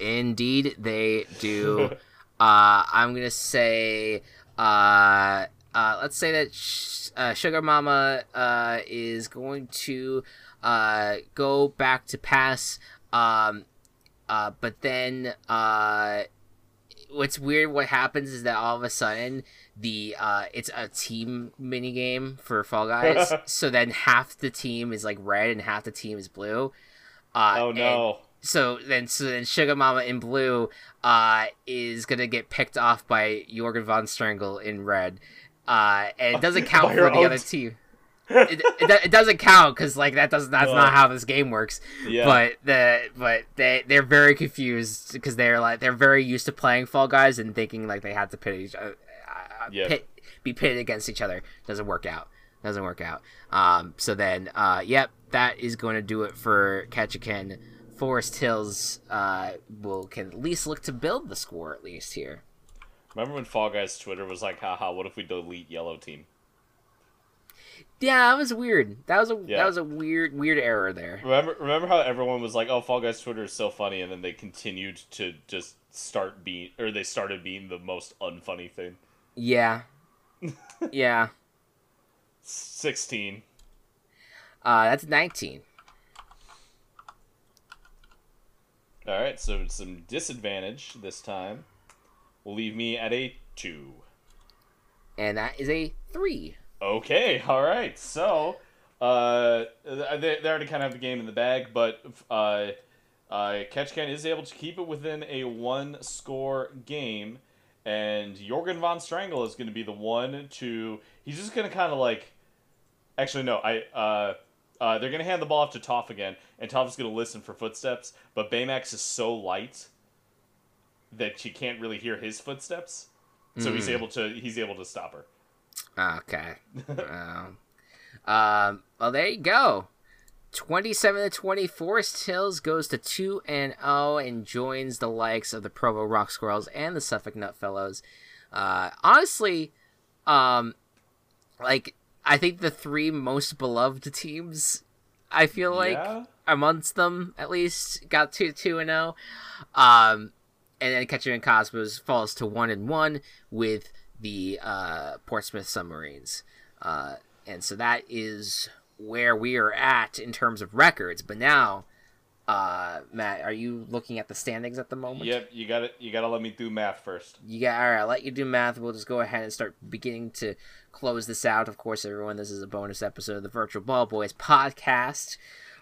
Indeed, they do. uh, I'm gonna say, uh, uh, let's say that sh- uh, Sugar Mama uh, is going to uh, go back to pass. Um, uh, but then uh, what's weird? What happens is that all of a sudden the uh, it's a team mini game for Fall Guys. so then half the team is like red and half the team is blue. Uh, oh no. So then so then Sugar Mama in blue uh is gonna get picked off by Jorgen von Strangle in red. Uh, and it doesn't count for the own other team. It, it, it doesn't count because like that does that's No. not how this game works. Yeah. But the but they they're very confused because they're like they're very used to playing Fall Guys and thinking like they have to pit each uh, uh, Yeah. pit be pitted against each other. Doesn't work out. Doesn't work out. Um. So then, uh, yep, that is going to do it for Ketchikan. Forest Hills uh will can at least look to build the score at least here. Remember when Fall Guys Twitter was like, haha, what if we delete yellow team? Yeah, that was weird. That was a Yeah. that was a weird weird error there. Remember remember how everyone was like, oh, Fall Guys Twitter is so funny, and then they continued to just start being, or they started being the most unfunny thing. Yeah. yeah. 16. Uh, that's 19. Alright, so some disadvantage this time will leave me at a 2. And that is a 3. Okay, all right. So, uh, they, they already kind of have the game in the bag, but uh, uh, Ketchikan is able to keep it within a one-score game, and Jorgen von Strangle is going to be the one to. He's just going to kind of like. Actually, no. I. Uh, uh, they're going to hand the ball off to Toph again, and Toph's going to listen for footsteps. But Baymax is so light that she can't really hear his footsteps, so he's Mm. able to. He's able to stop her. Okay. um, um, well, there you go. 27 to 20, Forest Hills goes to 2 and 0 and joins the likes of the Provo Rock Squirrels and the Suffolk Nutfellows. Uh, honestly, um, like, I think the three most beloved teams, I feel like, Yeah? amongst them at least got to two and zero. Um, and then Ketchikan Cosmos falls to one and one with the uh, Portsmouth Submarines. Uh, and so that is where we are at in terms of records. But now, uh, Matt, are you looking at the standings at the moment? Yep, you got to You got to let me do math first. You got all right. I'll let you do math. We'll just go ahead and start beginning to close this out. Of course, everyone, this is a bonus episode of the Virtual Ball Boys podcast,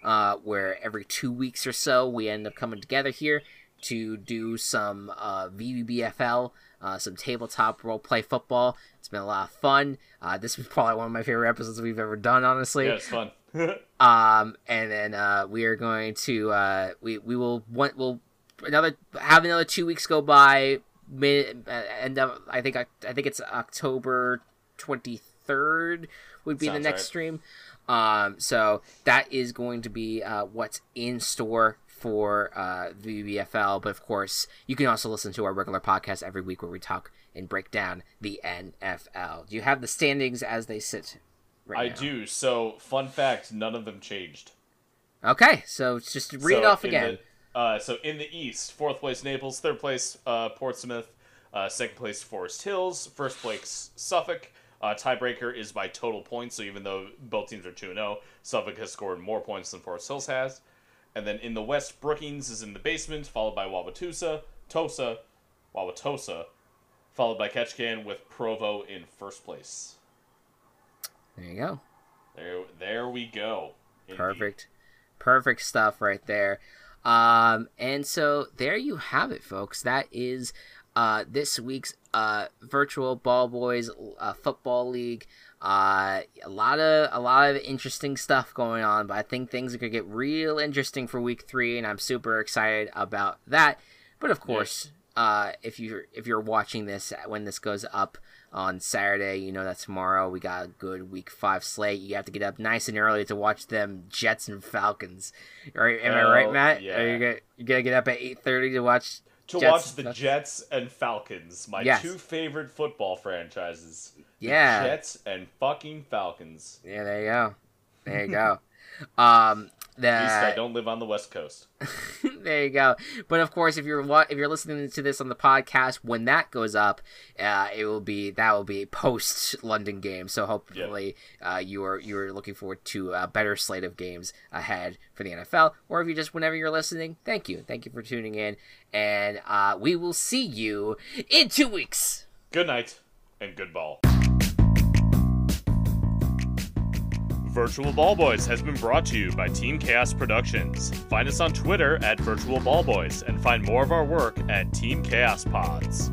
uh, where every two weeks or so we end up coming together here to do some uh, VBBFL, uh, some tabletop role play football. It's been a lot of fun. Uh, this was probably one of my favorite episodes we've ever done, honestly. Yeah, it's fun. Um, and then uh, we are going to uh, we we will want we'll another have another two weeks go by. Mid uh, end up I think I, I think it's October twenty third would be the next right. stream. Um, so that is going to be uh, what's in store for uh, the VBBFL. But of course, you can also listen to our regular podcast every week where we talk and break down the NFL. Do you have the standings as they sit? Right I now? do. So, fun fact: none of them changed. Okay, so it's just read it off again. the- uh, so in the East, fourth place Naples, third place uh, Portsmouth, uh, second place Forest Hills, first place Suffolk. Uh, tiebreaker is by total points. So even though both teams are two zero, Suffolk has scored more points than Forest Hills has. And then in the West, Brookings is in the basement, followed by Wauwatosa, Tosa, Wauwatosa, followed by Ketchikan with Provo in first place. There you go. There, there we go. Indeed. Perfect. Perfect stuff right there. Um, and so there you have it, folks. That is uh, this week's uh, virtual ball boys uh, football league. Uh, a lot of a lot of interesting stuff going on, but I think things are gonna get real interesting for week three, and I'm super excited about that. But of course, uh, if you if you're watching this when this goes up on Saturday, you know that tomorrow we got a good week five slate. You have to get up nice and early to watch them Jets and Falcons. Right? Am I right, Matt? yeah. Are you gonna you gonna get up at eight thirty to watch? to Jets watch the Falcons? Jets and Falcons, my Yes. two favorite football franchises. Yeah. Jets and fucking Falcons. Yeah, there you go. There you go. um, the At least I don't live on the West Coast. there you go. But of course, if you're if you're listening to this on the podcast when that goes up, uh, it will be that will be post London game. So hopefully, uh, you are you are looking forward to a better slate of games ahead for the NFL. Or if you just whenever you're listening, thank you, thank you for tuning in, and uh, we will see you in two weeks. Good night and good ball. Virtual Ball Boys has been brought to you by Team Chaos Productions. Find us on Twitter at Virtual Ball Boys and find more of our work at Team Chaos Pods.